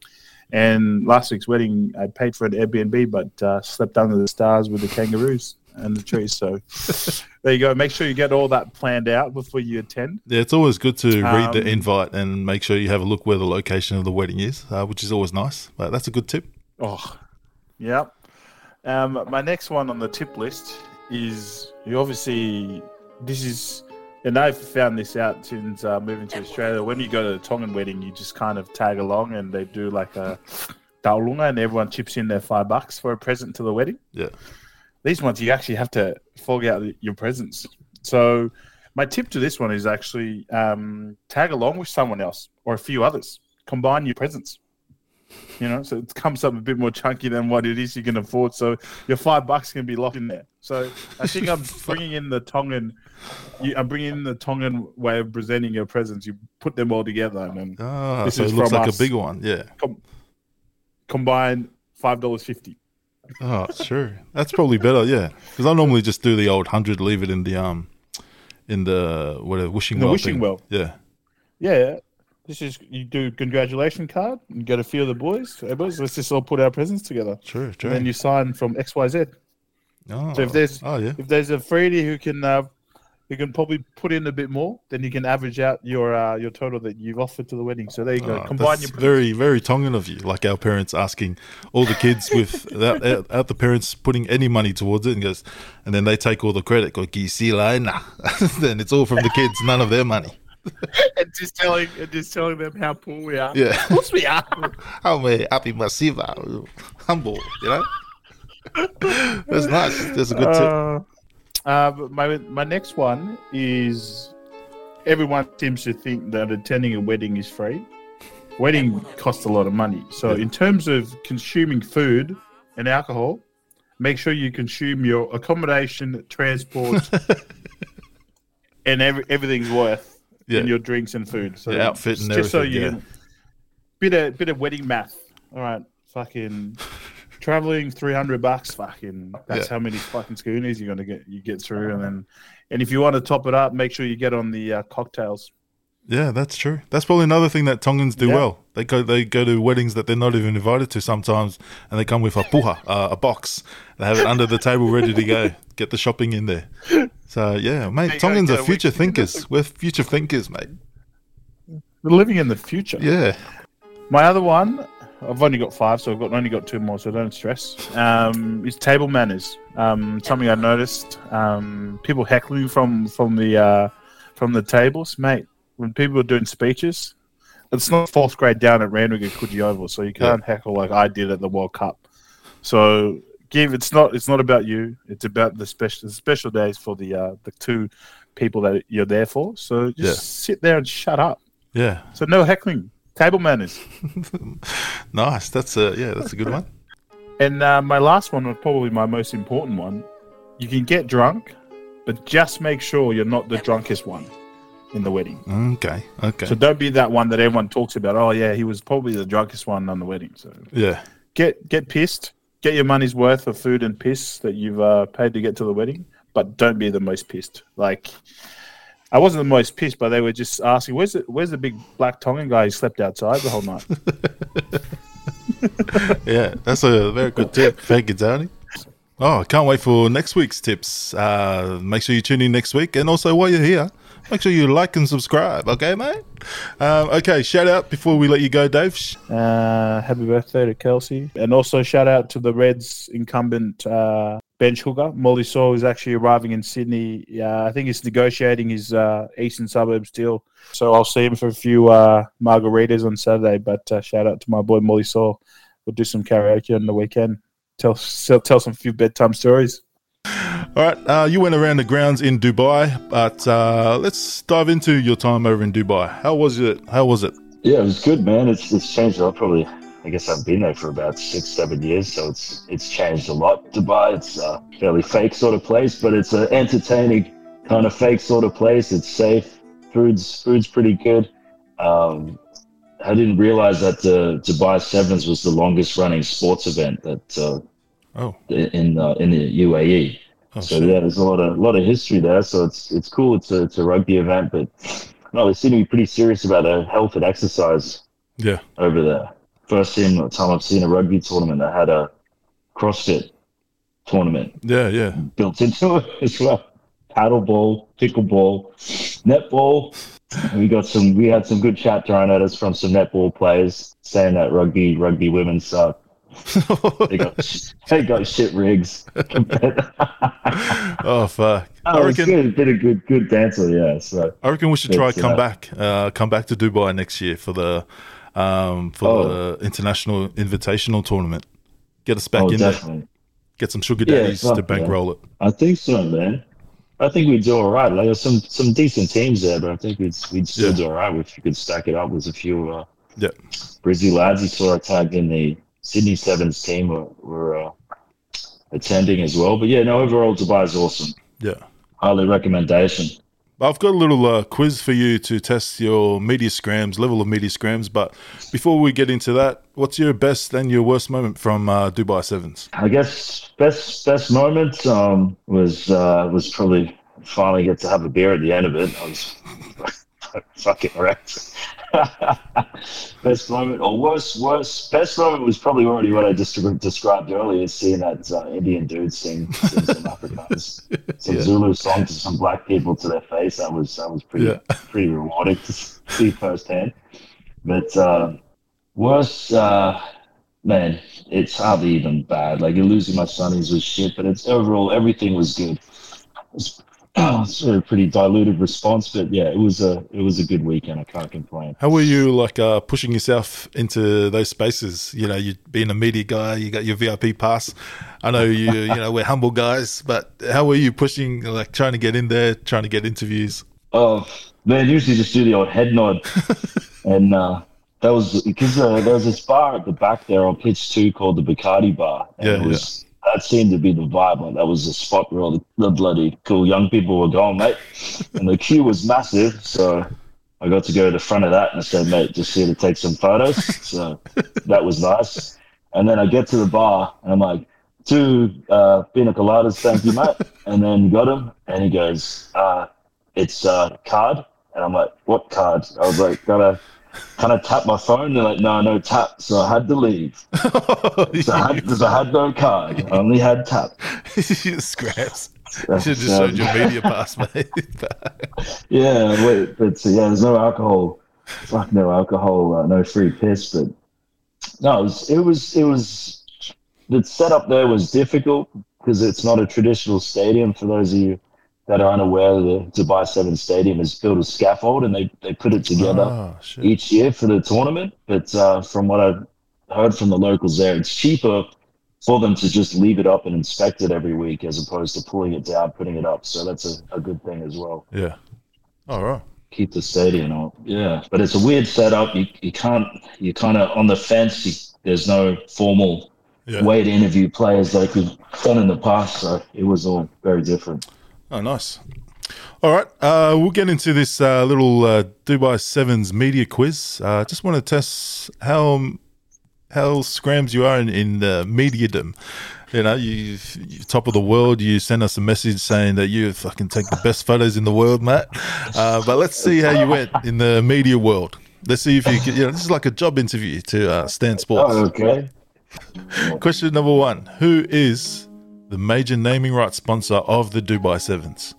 and last week's wedding, I paid for an Airbnb, but uh, slept under the stars with the kangaroos and the trees. So there you go. Make sure you get all that planned out before you attend. Yeah, it's always good to read the Um, invite and make sure you have a look where the location of the wedding is, uh, which is always nice. But that's a good tip. Oh, yeah. Um, my next one on the tip list is you obviously this is, and I've found this out since uh, moving to Australia. When you go to the Tongan wedding, you just kind of tag along, and they do like a taulunga, and everyone chips in their five bucks for a present to the wedding. Yeah. These ones you actually have to fog out your presents. So my tip to this one is actually um, tag along with someone else or a few others. Combine your presents. You know, so it comes up a bit more chunky than what it is you can afford. So your five bucks can be locked in there. So I think I'm bringing in the Tongan. You, I'm bringing in the Tongan way of presenting your presents. You put them all together and then Ah, This so is it looks like us. a big one. Yeah. com- combine five dollars fifty. Oh, sure. That's probably better. Yeah, because I normally just do the old hundred, leave it in the um, in the whatever wishing The well. wishing thing. well. Yeah. Yeah. This is you do congratulation card and get a few of the boys. Hey, boys, let's just all put our presents together. True. True. And then you sign from XYZ. oh, So if there's oh yeah. if there's a Freddie who can uh, who can probably put in a bit more, then you can average out your uh, your total that you've offered to the wedding. So there you go. Oh, Combine your very very Tongan of you, like our parents asking all the kids with without, out, the parents putting any money towards it, and goes, and then they take all the credit. Go, "Ki si lai na." then it's all from the kids, none of their money. and just telling and just telling them how poor we are. Yeah, Of course we are. how may happy masiva, humble, you know. That's nice. That's a good tip. Uh, uh, my my next one is everyone seems to think that attending a wedding is free. Wedding costs a lot of money. So, in terms of consuming food and alcohol, make sure you consume your accommodation, transport, and every, everything's worth Yeah. in your drinks and food. So, The outfit and just so you yeah. can bit of bit of wedding math. All right, fucking traveling three hundred bucks. Fucking that's Yeah. how many fucking schoonies you're gonna get you get through, and then and if you want to top it up, make sure you get on the uh, cocktails. Yeah, that's true. That's probably another thing that Tongans do Yeah. well. They go they go to weddings that they're not even invited to sometimes, and they come with a puha, uh, a box. They have it under the table ready to go. Get the shopping in there. So yeah, mate, There Tongans are future thinkers. We're future thinkers, mate. We're living in the future. Yeah, My other one, I've only got five, so I've got only got two more, so don't stress. Um, is table manners. Um, something I noticed. Um, people heckling from from the uh, from the tables, mate. When people are doing speeches, it's not fourth grade down at Randwick at Coogee Oval, so you can't heckle like I did at the World Cup. So give it's not it's not about you. It's about the special the special days for the uh, the two people that you're there for. So just Yeah. sit there and shut up. yeah, So no heckling. Table manners. nice. That's a yeah, that's a good one. And uh, my last one was probably my most important one. You can get drunk, but just make sure you're not the drunkest one in the wedding. Okay, okay, So don't be that one that everyone talks about. Oh yeah, he was probably the drunkest one on the wedding. So yeah, get get pissed, get your money's worth of food and piss that you've uh, paid to get to the wedding, but don't be the most pissed. Like I wasn't the most pissed, but they were just asking, "Where's the where's the big black Tongan guy who slept outside the whole night?" yeah. That's a very good tip. Thank you, Tony. Oh, I can't wait for next week's tips. Uh, make sure you tune in next week, and also while you're here, make sure you like and subscribe. Okay, mate. Um, okay, shout out before we let you go, Dave. Uh, happy birthday to Kelsey. And also shout out to the Reds incumbent uh, bench hooker. Molly Saw is actually arriving in Sydney. Uh, I think he's negotiating his uh, eastern suburbs deal. So I'll see him for a few uh, margaritas on Saturday. But uh, shout out to my boy Molly Saw. We'll do some karaoke on the weekend. Tell, tell, tell some few bedtime stories. All right, uh, you went around the grounds in Dubai, but uh, let's dive into your time over in Dubai. How was it? How was it? Yeah, it was good, man. It's it's changed a lot. Probably, I guess I've been there for about six, seven years, so it's it's changed a lot. Dubai, it's a fairly fake sort of place, but it's an entertaining kind of fake sort of place. It's safe. Food's food's pretty good. Um, I didn't realize that the Dubai Sevens was the longest running sports event that uh, Oh, in uh, in the UAE. oh So yeah, there's a lot of lot of history there. So it's it's cool. It's a it's a rugby event, but no, they seem to be pretty serious about their health and exercise yeah, over there. First time time I've seen a rugby tournament that had a CrossFit tournament yeah, yeah. built into it as well. Paddleball, pickleball, netball. We got some. We had some good chat thrown at us from some netball players saying that rugby rugby women suck. They got they got shit rigs. oh fuck! I Oh, it's reckon. good. Been a good good dancer, yeah. So I reckon we should try come uh, back, uh, come back to Dubai next year for the um, for Oh. the international invitational tournament. Get us back oh, in there. Get some sugar daddies fuck, to bankroll it. I think so, man. I think we'd do all right. Like there's some some decent teams there, but I think we'd we'd still Yeah. do all right if you could stack it up with a few uh, Yeah. Brizzy lads. You saw I tagged in the Sydney Sevens team were, were uh, attending as well. But yeah, no, overall Dubai is awesome. Yeah. Highly recommendation. I've got a little uh, quiz for you to test your media scrams, level of media scrams. But before we get into that, what's your best and your worst moment from uh, Dubai Sevens? I guess best best moment um, was uh, was probably finally get to have a beer at the end of it. I was fucking wrecked. best moment or worst worst best moment was probably already what I just described earlier. Seeing that uh, Indian dude sing, sing some Afrikaans, some Yeah. Zulu song to some black people to their face. That was that was pretty Yeah. pretty rewarding to see firsthand. But uh, worst. Uh, man, it's hardly even bad. Like losing my sonnies was shit, but it's overall everything was good. It's, it's a pretty diluted response, but yeah, it was a it was a good weekend. I can't complain. How were you like uh, pushing yourself into those spaces? You know, you being a media guy, you got your VIP pass. I know you, you know, we're humble guys, but how were you pushing, like trying to get in there, trying to get interviews? Oh man, usually just do the old head nod, and uh, that was because uh, there was this bar at the back there on pitch two called the Bacardi Bar. And Yeah, it was, That seemed to be the vibe. Like that was the spot where all the, the bloody cool young people were going, mate. And the queue was massive, so I got to go to the front of that and I said, mate, just here to take some photos. So that was nice. And then I get to the bar and I'm like, two uh, pina coladas, thank you, mate. And then got him, and he goes, uh, "It's uh, card." And I'm like, "What card?" I was like, "Gotta kind of tap my phone." They're like, "No, no tap." So I had to leave. So I had, 'cause I had no card. I only had tap. Scraps. You should have just Um, showed your media pass, mate. Yeah, wait, but yeah, there's no alcohol. Fuck no alcohol, uh, no free piss. But no, it was it was it was the setup there was difficult because it's not a traditional stadium. For those of you that are unaware, the Dubai Seven Stadium is built a scaffold, and they they put it together oh, each year for the tournament. But uh, from what I've heard from the locals there, it's cheaper for them to just leave it up and inspect it every week as opposed to pulling it down, putting it up. So that's a, a good thing as well Yeah. All right. keep the stadium up. Yeah, but it's a weird setup. You you can't you kind of on the fence. You, there's no formal Yeah. way to interview players like we've done in the past. So it was all very different. Oh, nice. All right, uh, we'll get into this uh, little uh, Dubai Sevens media quiz. Uh, just want to test how how scrams you are in, in uh, mediadom. You know, you you're top of the world. You send us a message saying that you fucking take the best photos in the world, Matt. Uh, but let's see how you went in the media world. Let's see if you can. You know, this is like a job interview to uh, Stan Sports. Oh, okay. Question number one: Who is the major naming rights sponsor of the Dubai Sevens?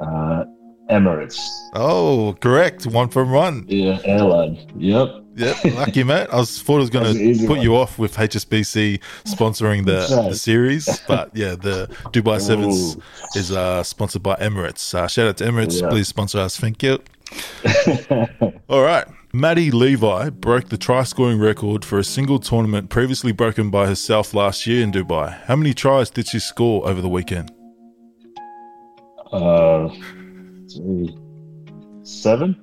Uh, Emirates. Oh, correct. One from one. Yeah, airline. Yep. Yep, lucky mate. I was thought I was going to put one. you off with HSBC sponsoring the, the series, but yeah, the Dubai Sevens is uh, sponsored by Emirates. Uh, shout out to Emirates. Yeah. Please sponsor us. Thank you. All right. Maddie Levi broke the try scoring record for a single tournament previously broken by herself last year in Dubai. How many tries did she score over the weekend? Uh, three, seven.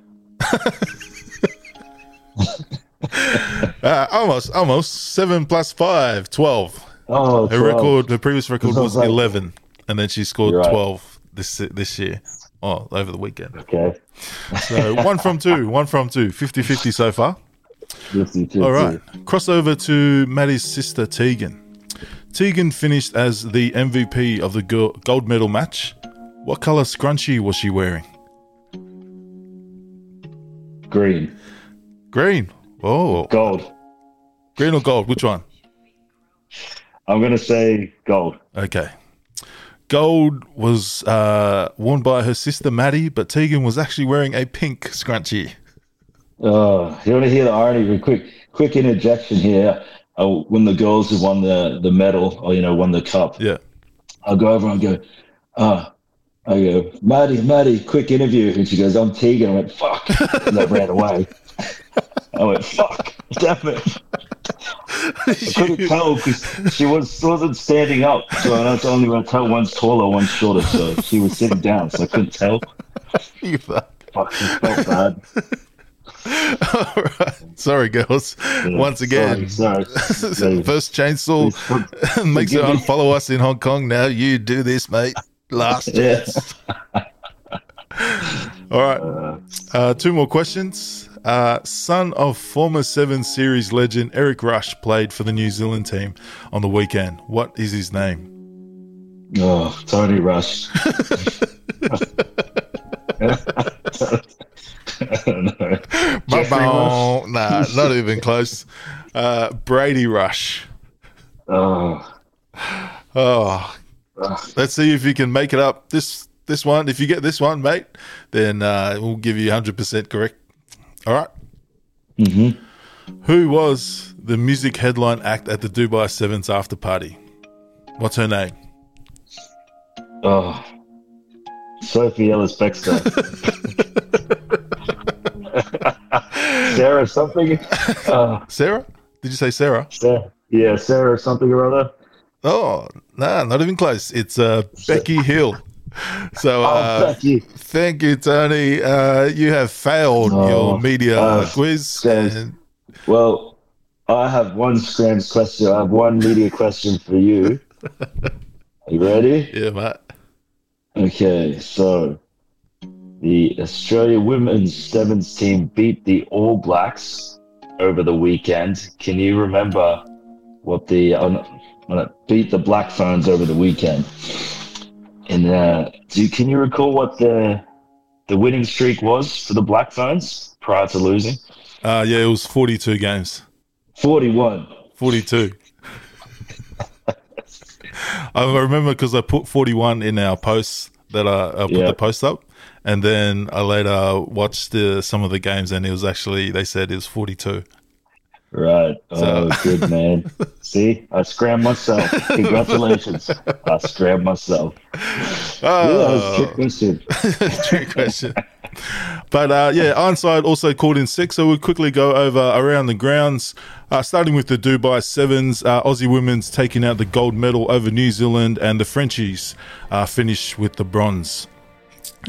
Uh, almost, almost. Seven plus five, 12. Oh, Her 12. record, her previous record was Right. 11, and then she scored right. 12 this this year. Oh, over the weekend. Okay. So one from two, one from two, 50 50 so far. 50, 50. All right. Crossover to Maddie's sister, Tegan. Tegan finished as the MVP of the gold medal match. What color scrunchie was she wearing? Green. Green. Oh, Gold. green or gold? Which one? I'm going to say gold. Okay. Gold was uh, worn by her sister Maddie, but Tegan was actually wearing a pink scrunchie. Oh, you want to hear the irony? Quick, quick interjection here. Uh, when the girls have won the, the medal, or you know, won the cup, Yeah. I'll go over and go, uh, I go, Maddie, Maddie, quick interview. And she goes, I'm Tegan. I went, fuck. And I ran away. I went, fuck, damn it. I couldn't tell because she was, wasn't standing up. So that's only when I tell one's taller, one's shorter. So she was sitting down. So I couldn't tell. You fuck. Fuck, she felt bad. All right. Sorry, girls. Once again, Sorry. sorry. first chainsaw makes me. unfollow us in Hong Kong. Now you do this, mate. Last Yeah. chance. All right. Uh, two more questions. Uh, son of former Seven Series legend Eric Rush played for the New Zealand team on the weekend. What is his name? Oh, Tony Rush. I don't know. Jeffrey Rush. Nah, not even close. Uh, Brady Rush. Oh, Oh, let's see if you can make it up. This this one, if you get this one, mate, then uh, we'll give you 100% correct. All right. Mhm. Who was the music headline act at the Dubai Sevens after party? What's her name? oh. Sophie Ellis Bextor. Sarah something? Uh, Sarah? Did you say Sarah? Sarah. Yeah, Sarah something or other. Oh, nah, not even close. It's uh, Becky Hill. So, Oh, uh, thank you. thank you, Tony. Uh, you have failed Oh, your media uh, quiz. and- Well, I have one Scrams question. I have one media question for you. Are you ready? yeah, mate. Okay, so the Australia women's sevens team beat the All Blacks over the weekend. Can you remember what the uh, beat the Black Ferns over the weekend? And uh, do can you recall what the the winning streak was for the Black Ferns prior to losing? Uh, yeah, it was 42 games. Forty-one. 42. I remember because I put 41 in our posts that I, I put Yeah. the post up. And then I later watched the, some of the games and it was actually, they said it was 42. Right. Oh, good man. See, I scrammed myself. Congratulations. I scrammed myself. Yeah, was a trick question. Trick question. But uh, yeah, Ironside also called in six, so we'll quickly go over around the grounds. Uh, starting with the Dubai Sevens, uh, Aussie women's taking out the gold medal over New Zealand, and the Frenchies uh, finish with the bronze.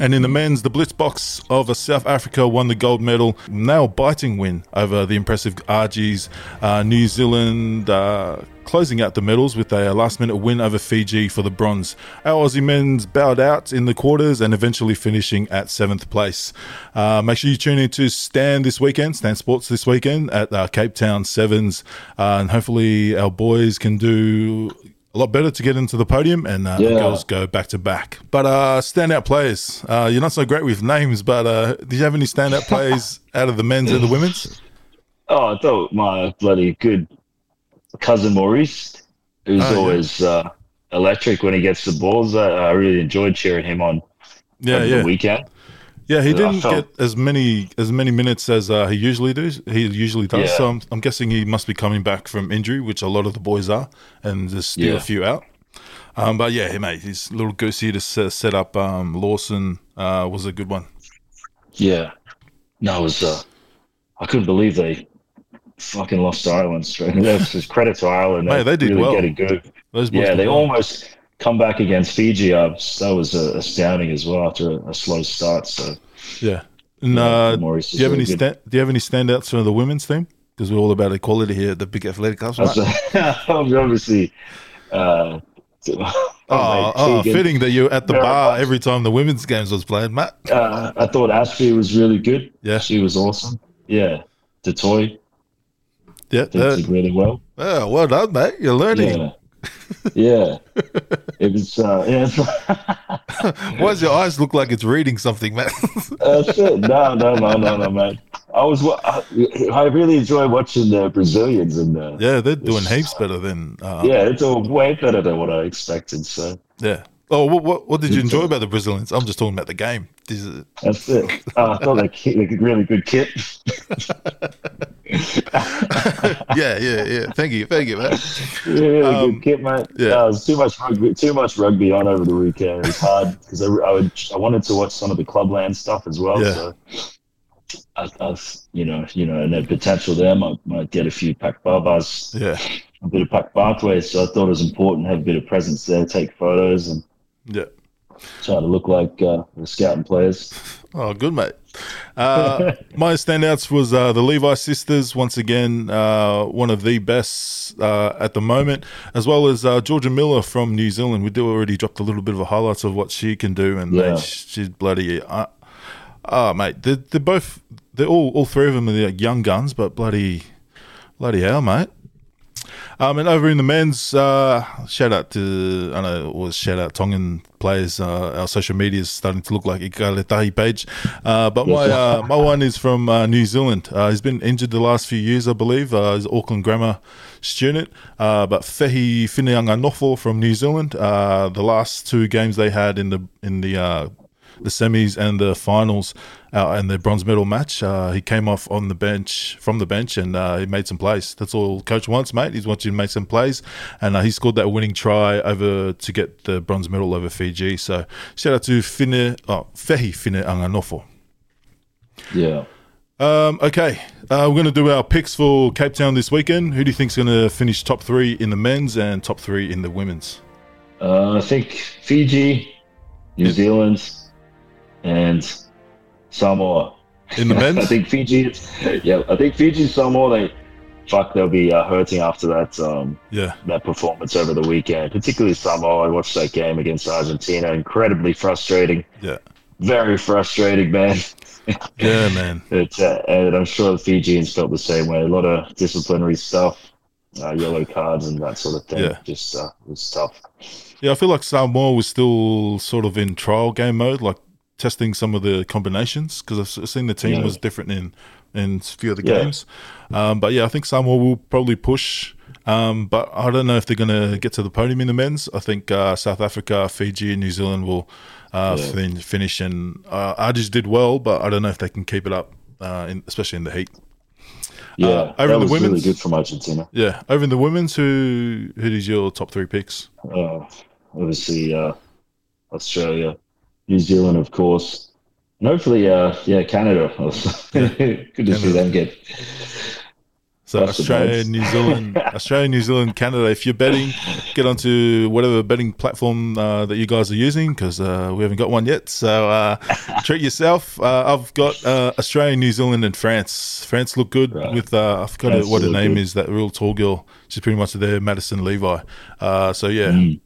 And in the men's, the Blitzboks of South Africa won the gold medal. Nail biting win over the impressive Argies. Uh, New Zealand uh, closing out the medals with a last minute win over Fiji for the bronze. Our Aussie men's bowed out in the quarters and eventually finishing at seventh place. Uh, make sure you tune in to Stan this weekend, Stan Sports this weekend at uh, Cape Town Sevens. Uh, and hopefully our boys can do a lot better to get into the podium, and uh, the girls go back to back. But uh, standout players, uh, you're not so great with names, but uh, do you have any standout players out of the men's and the women's? Oh, I thought my bloody good cousin Maurice, who's Oh, yeah. always uh, electric when he gets the balls. I, I really enjoyed cheering him on Yeah, yeah, the weekend. Yeah. He didn't felt- get as many as many minutes as uh, he usually does. He usually does. Yeah. So I'm, I'm guessing he must be coming back from injury, which a lot of the boys are, and there's still Yeah. a few out. Um, but yeah, mate, his little goosey to set, set up um, Lawson uh, was a good one. Yeah. No, it was. Uh, I couldn't believe they fucking lost to Ireland straight. That's credit to Ireland. Mate, they did really well. Get it good. Those boys Yeah, they well. almost come back against Fiji. Uh, that was uh, astounding as well after a, a slow start. So Yeah. And, uh, do you have any good. sta- Do you have any standouts for the women's team? Because we're all about equality here at the Pig Athletic Club. right? obviously. Uh, Oh, oh, fitting that you're at the bar every time the women's games was played, Matt. Uh, I thought Ashby was really good. Yeah. She was awesome. Yeah. du Toit Yeah, did, uh, really well. oh, well done, mate. You're learning. Yeah. yeah. It was, uh, yeah. it's- Why does your eyes look like it's reading something? That's it. No, no, no, no, no, man. I was, I, I really enjoy watching the Brazilians and the, yeah, they're doing heaps better than. Uh, yeah. yeah, it's all way better than what I expected. So Yeah. Oh, what, what, what did you enjoy about the Brazilians? I'm just talking about the game. Is- that's it. Uh, I thought they kit, they really good kit. yeah, yeah, yeah. Thank you, thank you, man. really Um, good kit, mate. yeah. It was too much rugby, too much rugby on over the weekend. It was hard because I, I would, I wanted to watch some of the clubland stuff as well. Yeah. So I, I've, you know, you know, and the potential there might, might get a few pack barbars, Yeah, a bit of pack Barclay. So I thought it was important to have a bit of presence there, take photos, and yeah. Try to look like uh, the scouting players. Oh, good, mate. Uh, my standouts was uh, the Levi sisters, once again, uh, one of the best uh, at the moment, as well as uh, Jorja Miller from New Zealand. We do already dropped a little bit of a highlights of what she can do, and Yeah. mate, she's bloody. Uh, oh, mate, they're, they're both, they're all, all three of them are young guns, but bloody, bloody hell, mate. Um, and over in the men's, uh, shout out to, I don't know it was shout out Tongan players. Uh, our social media is starting to look like Ikaletahi page. Uh, but my uh, my one is from uh, New Zealand. Uh, he's been injured the last few years, I believe. Uh, he's an Auckland Grammar student. Uh, but Fehi Nofo from New Zealand. Uh, the last two games they had in the in the uh, the semis and the finals uh, and the bronze medal match. Uh, he came off on the bench from the bench and uh, he made some plays. That's all coach wants, mate. He's wants you to make some plays, and uh, he scored that winning try over to get the bronze medal over Fiji. So shout out to Fine, oh, Fehi Fineanganofo. Yeah. Um, okay, uh, we're going to do our picks for Cape Town this weekend. Who do you think's going to finish top three in the men's and top three in the women's? Uh, I think Fiji, New Zealand, and Samoa. In the men's? I think Fiji. Yeah, I think Fiji, Samoa. They fuck, they'll be uh, hurting after that um, yeah, that performance over the weekend. Particularly Samoa. I watched that game against Argentina. Incredibly frustrating. yeah, Very frustrating, man. yeah, man. But, uh, and I'm sure the Fijians felt the same way. A lot of disciplinary stuff, uh, yellow cards, and that sort of thing. Yeah. Just uh, was tough. Yeah, I feel like Samoa was still sort of in trial game mode, like testing some of the combinations because I've seen the team Yeah. was different in in a few of the Yeah. games. Um, but yeah, I think Samoa will probably push. Um, but I don't know if they're going to get to the podium in the men's. I think uh, South Africa, Fiji, and New Zealand will uh, Yeah. fin- finish. And uh, Argies did well, but I don't know if they can keep it up, uh, in, especially in the heat. Yeah, Uh, over that in the was really women's? good from Argentina. Yeah, over in the women's, who who is your top three picks? Uh, obviously, uh, Australia, New Zealand, of course, and hopefully, uh, yeah, Canada. Good to see them get. So That's Australia. New Zealand, Australia, New Zealand, Canada. If you're betting, get onto whatever betting platform uh, that you guys are using because uh, we haven't got one yet. So uh, treat yourself. Uh, I've got uh, Australia, New Zealand, and France. France look good Right. with uh, I forgot France what her name good. is. That real tall girl. She's pretty much there, Maddison Levi. Uh, so yeah, Mm.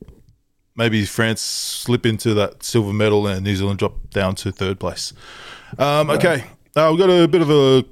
Maybe France slip into that silver medal and New Zealand drop down to third place. Um, okay, uh, we've got a bit of a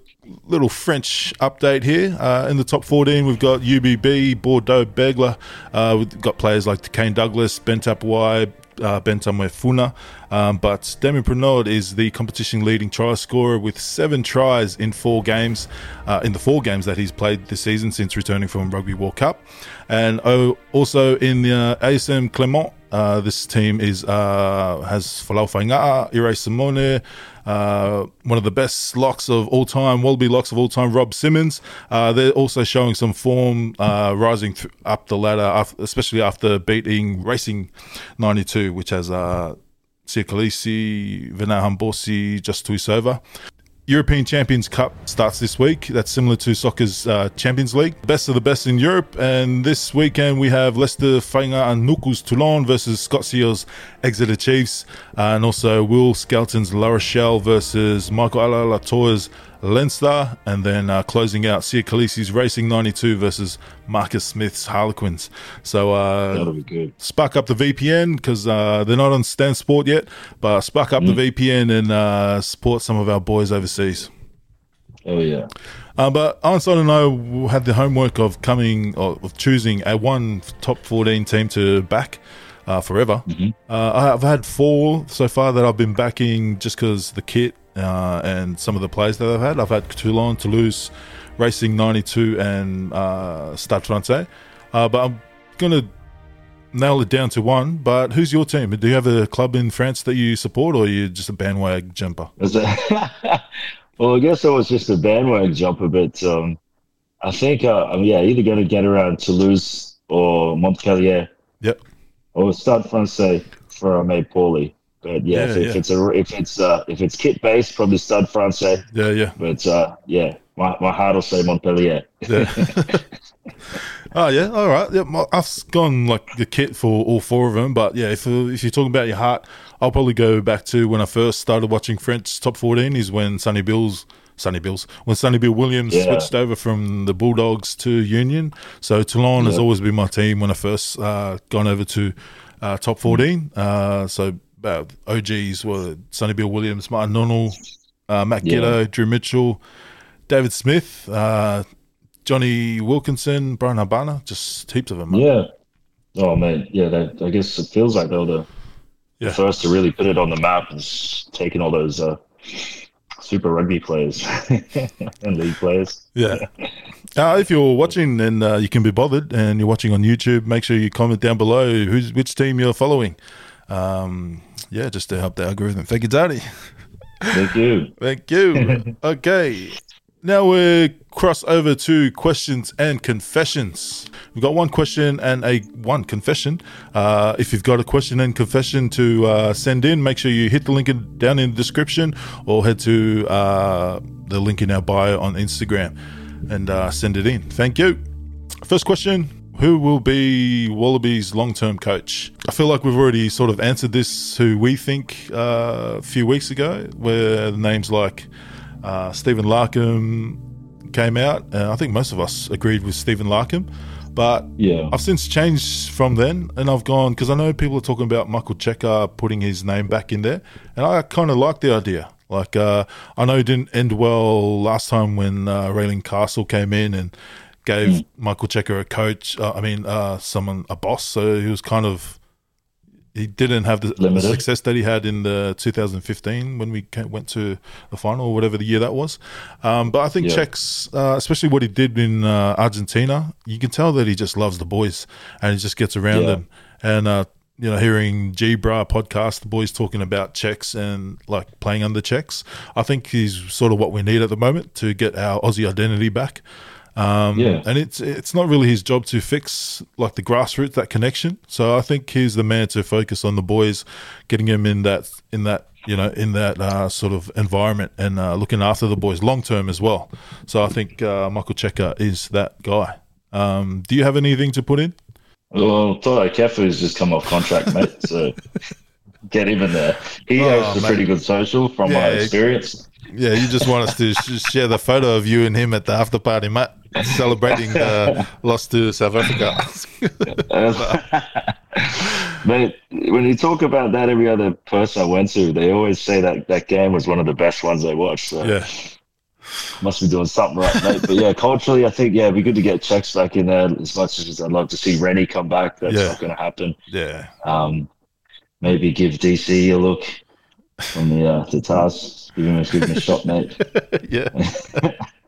little French update here. Uh, in the top 14, we've got UBB, Bordeaux, Bègles. Uh, we've got players like Kane Douglas, Bentap Y, uh, Ben Tameifuna. Um, but Damian Penaud is the competition leading try scorer with seven tries in four games, uh, in the four games that he's played this season since returning from Rugby World Cup. And oh, also in the uh, ASM Clermont, uh, this team is uh, has Folau Fainga'a, Irae Simone, uh, one of the best locks of all time, Wallaby locks of all time, Rob Simmons. Uh, they're also showing some form uh, rising th- up the ladder, af- especially after beating Racing 92, which has uh, Siya Kolisi, Vinaya Habosi, just. European Champions Cup starts this week. That's similar to soccer's uh, Champions League. Best of the best in Europe. And this weekend we have Leicester Fainga'anuku's Toulon versus Scott Sio's Exeter Chiefs. Uh, and also Will Skelton's La Rochelle versus Michael Alalatoa's Leinster. And then uh, closing out Siya Kolisi's Racing 92 versus Marcus Smith's Harlequins. So uh, That'll be good. spark up the VPN because uh, they're not on Stan Sport yet, but spark up the VPN and uh, support some of our boys overseas. Oh yeah. Uh, but Einstein and I had the homework of coming of choosing a one top 14 team to back uh, forever. Uh, I- I've had four so far that I've been backing just because the kit uh, and some of the plays that I've had. I've had Toulon, Toulouse, Racing 92, and uh, Stade Francais. Uh, but I'm going to nail it down to one. But who's your team? Do you have a club in France that you support, or are you just a bandwagon jumper? Well, I guess I was just a bandwagon jumper, but um, I think, uh, um, yeah, either going to get around Toulouse or Montpellier Yep. or Stade Francais for poorly. But yeah, if, Yeah, if yeah. it's a if it's uh, if it's kit based, probably Stade Francais. Yeah, yeah. But uh, yeah, my, my heart will say Montpellier. Yeah. oh yeah, all right. Yeah, my- I've gone like the kit for all four of them, but yeah, if if you're talking about your heart, I'll probably go back to when I first started watching French top 14 is when Sonny Bills. Sonny Bills when Sonny Bill Williams Yeah. switched over from the Bulldogs to Union. So Toulon has always been my team when I first uh, gone over to uh, top 14. Uh, so uh, OGs were Sonny Bill Williams, Martin Nonnell, uh, Matt Yeah. Giteau, Drew Mitchell, David Smith, uh, Jonny Wilkinson, Bryan Habana, just heaps of them. man. Yeah. Oh man, yeah. That, I guess it feels like they're the Yeah. first to really put it on the map and taking all those uh, super rugby players and league players. Yeah. Uh, if you're watching and uh, you can be bothered and you're watching on YouTube, make sure you comment down below who's which team you're following. Um, yeah, just to help the algorithm. Thank you, Daddy. Thank you. Thank you. okay. Now we cross over to questions and confessions. We've got one question and a one confession. Uh, if you've got a question and confession to uh, send in, make sure you hit the link in, down in the description or head to uh, the link in our bio on Instagram and uh, send it in. Thank you. First question who will be Wallabies' long-term coach? I feel like we've already sort of answered this. Who we think uh, a few weeks ago, where the names like uh, Stephen Larkham came out, and I think most of us agreed with Stephen Larkham. But Yeah. I've since changed from then, and I've gone because I know people are talking about Michael Cheika putting his name back in there, and I kind of like the idea. Like uh, I know it didn't end well last time when uh, Raelene Castle came in and gave Michael Cheika a coach. Uh, I mean, uh, someone a boss, so he was kind of he didn't have the Limited. success that he had in the 2015 when we ca- went to the final or whatever the year that was. Um, but I think Yeah. Czechs, uh, especially what he did in uh, Argentina, you can tell that he just loves the boys and he just gets around Yeah. them. And uh, you know, hearing G Bra podcast, the boys talking about Czechs and like playing under Czechs, I think he's sort of what we need at the moment to get our Aussie identity back. Um, Yeah. and it's it's not really his job to fix like the grassroots that connection. So I think he's the man to focus on the boys, getting him in that in that you know in that uh, sort of environment and uh, looking after the boys long term as well. So I think uh, Michael Cheika is that guy. Um, do you have anything to put in? Well, Toto Kefu's just come off contract, mate. So get him in there. He Oh, has a mate. pretty good social from my experience. Yeah, you just want us to sh- share the photo of you and him at the after party, Matt, celebrating the loss to South Africa. Mate, when you talk about that, every other person I went to, they always say that that game was one of the best ones they watched. So yeah, must be doing something right, mate. But yeah, culturally, I think yeah, it'd be good to get checks back in there. As much as I'd love to see Rennie come back, that's Yeah. not going to happen. yeah, Um, maybe give DC a look from the uh, the. Give him a give him a shot, mate. yeah.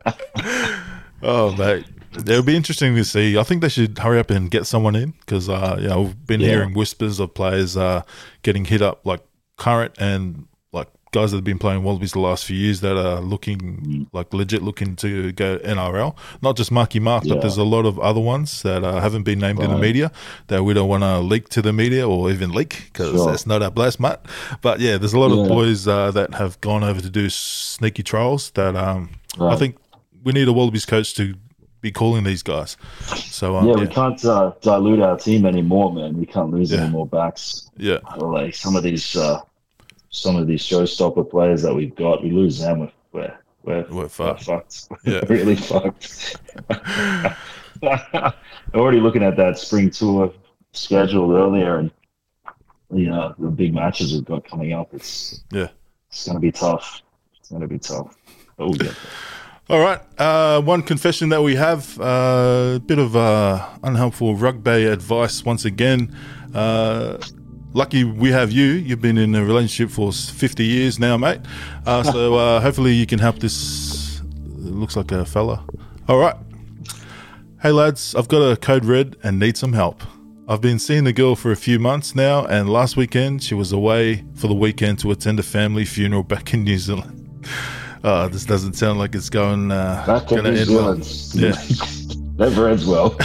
oh, mate. It'll be interesting to see. I think they should hurry up and get someone in because, uh, know, we've been Yeah. hearing whispers of players uh, getting hit up, like current and guys that have been playing Wallabies the last few years that are looking like legit looking to go NRL. Not just Marky Mark, but there's a lot of other ones that uh, haven't been named in the media that we don't want to leak to the media or even leak because Sure. that's not our place, Matt. But yeah, there's a lot of boys uh, that have gone over to do sneaky trials that um, I think we need a Wallabies coach to be calling these guys. So um, yeah, yeah, we can't uh, dilute our team anymore, man. We can't lose Yeah. any more backs. yeah, Like some of these, uh, some of these showstopper players that we've got, we lose them. We're we're we're, We're we're fucked. fucked. Yeah. really fucked. Already looking at that spring tour schedule earlier, and you know the big matches we've got coming up. It's yeah. it's gonna be tough. It's gonna be tough. Oh yeah. All right. Uh, one confession that we have uh, a bit of uh, unhelpful rugby advice once again. Lucky we have you. You've been in a relationship for 50 years now, mate. Uh, so uh, hopefully you can help this. It looks like a fella. All right. Hey lads, I've got a code red and need some help. I've been seeing the girl for a few months now, and last weekend she was away for the weekend to attend a family funeral back in New Zealand. Oh, this doesn't sound like it's going uh, Back in to New end well. Zealand. Yeah. Never ends well.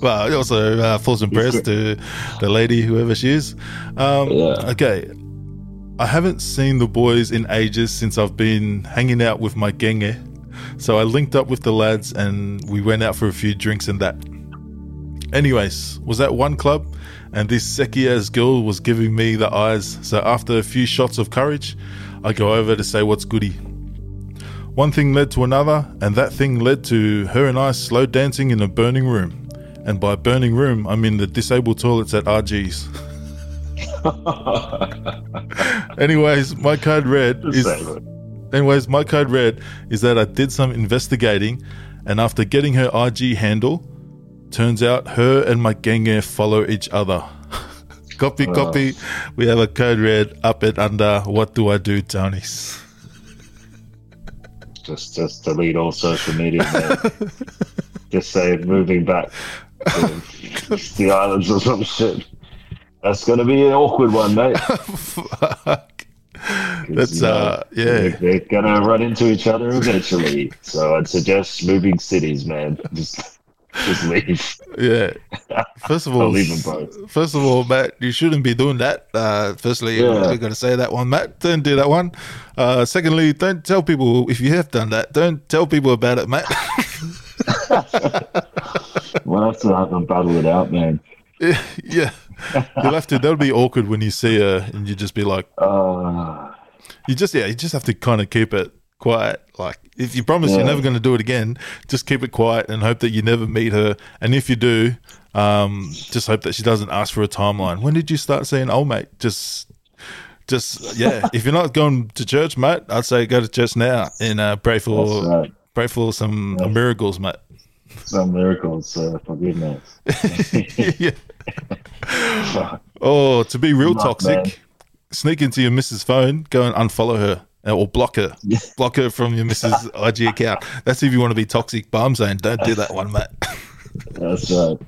Well, also uh, thoughts and prayers to the lady, whoever she is. Um, Yeah. Okay. I haven't seen the boys in ages since I've been hanging out with my genge. So I linked up with the lads and we went out for a few drinks and that. Anyways, was at one club and this seki ass girl was giving me the eyes. So after a few shots of courage, I go over to say what's goody. One thing led to another, and that thing led to her and I slow dancing in a burning room. And by burning room, I mean the disabled toilets at RG's. Anyways, my code red is anyways, my code red is that I did some investigating and after getting her IG handle, turns out her and my genge follow each other. copy, copy. We have a code red up and under. What do I do, Tony's? just just delete all social media. Just say moving back the islands or some shit. That's gonna be an awkward one, mate. 'Cause, That's you know, uh yeah. they're, gonna run into each other eventually. So I'd suggest moving cities, man. Just just leave. Yeah. First of all, I'll leave them both. First of all, Matt, you shouldn't be doing that. Uh, firstly, Yeah. we're going to say that one, Matt. Don't do that one. Uh, secondly, don't tell people if you have done that. Don't tell people about it, Matt. Well, have to have them battle it out, man. yeah, you'll have to. That'll be awkward when you see her, and you just be like, Uh, you just yeah, you just have to kind of keep it quiet. Like if you promise you're never going to do it again, just keep it quiet and hope that you never meet her. And if you do, um, just hope that she doesn't ask for a timeline. When did you start seeing old mate? Just. Just yeah, if you're not going to church, mate, I'd say go to church now and uh, pray for right. pray for some miracles, mate. Some miracles, uh, for goodness. yeah. Oh, to be real Not toxic, bad. sneak into your missus' phone, go and unfollow her uh, or block her. block her from your missus' IG account. That's if you want to be toxic. But I'm saying don't do that one, mate. That's right.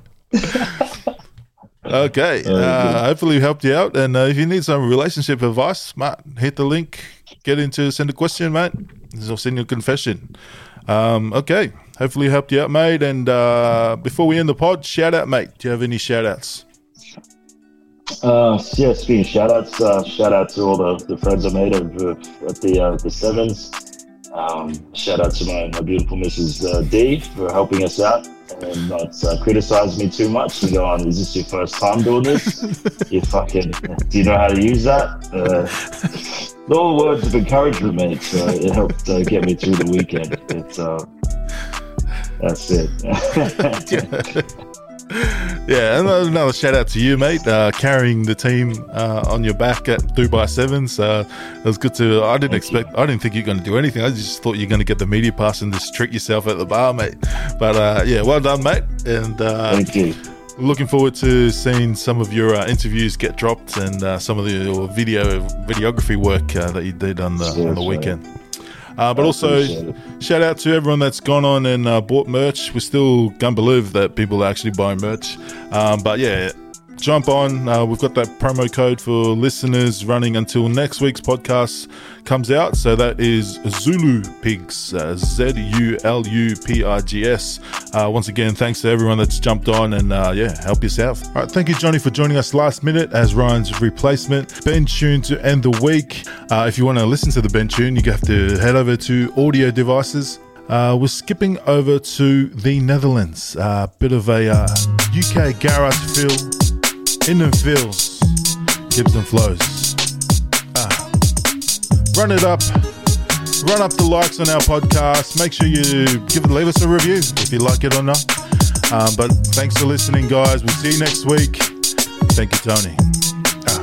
okay. Uh, hopefully, we helped you out. And uh, if you need some relationship advice, mate, hit the link, get into send a question, mate. Or send your confession. Um, okay. Hopefully, helped you out, mate. And uh, before we end the pod, shout out, mate. Do you have any shout outs? Uh, yeah, speaking shout outs, uh, shout out to all the, the friends I made of, uh, at the uh, the sevens. Um, shout out to my, my beautiful Mrs. Uh, D for helping us out and not uh, criticize me too much and go on, is this your first time doing this? you fucking, do you know how to use that? Uh, all words of encouragement, mate. So it helped uh, get me through the weekend. It's uh, that's it. Yeah, and another shout out to you, mate, uh, carrying the team uh, on your back at Dubai Sevens. Uh, it was good to. I didn't expect. I didn't think you're going to do anything. I just thought you're going to get the media pass and just trick yourself at the bar, mate. But uh, yeah, well done, mate. And uh, Thank you. Looking forward to seeing some of your uh, interviews get dropped and uh, some of the your video videography work uh, that you did on the on the Cheers, weekend. Uh, but I also, shout out to everyone that's gone on and uh, bought merch. We still can't believe that people are actually buying merch. Um, but yeah, jump on. Uh, we've got that promo code for listeners running until next week's podcast comes out. So that is Zulu Pigs, uh, Z U L U P R G S. Uh, once again, thanks to everyone that's jumped on and uh, yeah, help yourself. All right, thank you, Johnny, for joining us last minute as Ryan's replacement. Ben Tune to end the week. Uh, if you want to listen to the Ben Tune, you have to head over to audio devices. Uh, we're skipping over to the Netherlands. A uh, bit of a uh, UK garage feel in the fields. Gibson flows. Ah. Run it up. Run up the likes on our podcast. Make sure you give leave us a review if you like it or not. Um, but thanks for listening, guys. We'll see you next week. Thank you, Tony. Ah.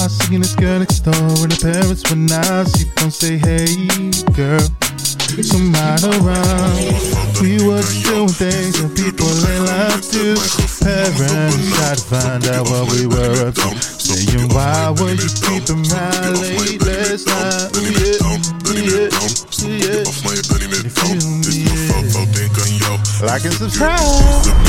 I singing this girl next door and her parents were nice. You don't say, hey, girl, come right around. We were doing things that people ain't like to. Parents tried to find out what we were up to. Saying, why were you creeping around late last night? Yeah, yeah, yeah. You feel me, yeah. Like and subscribe.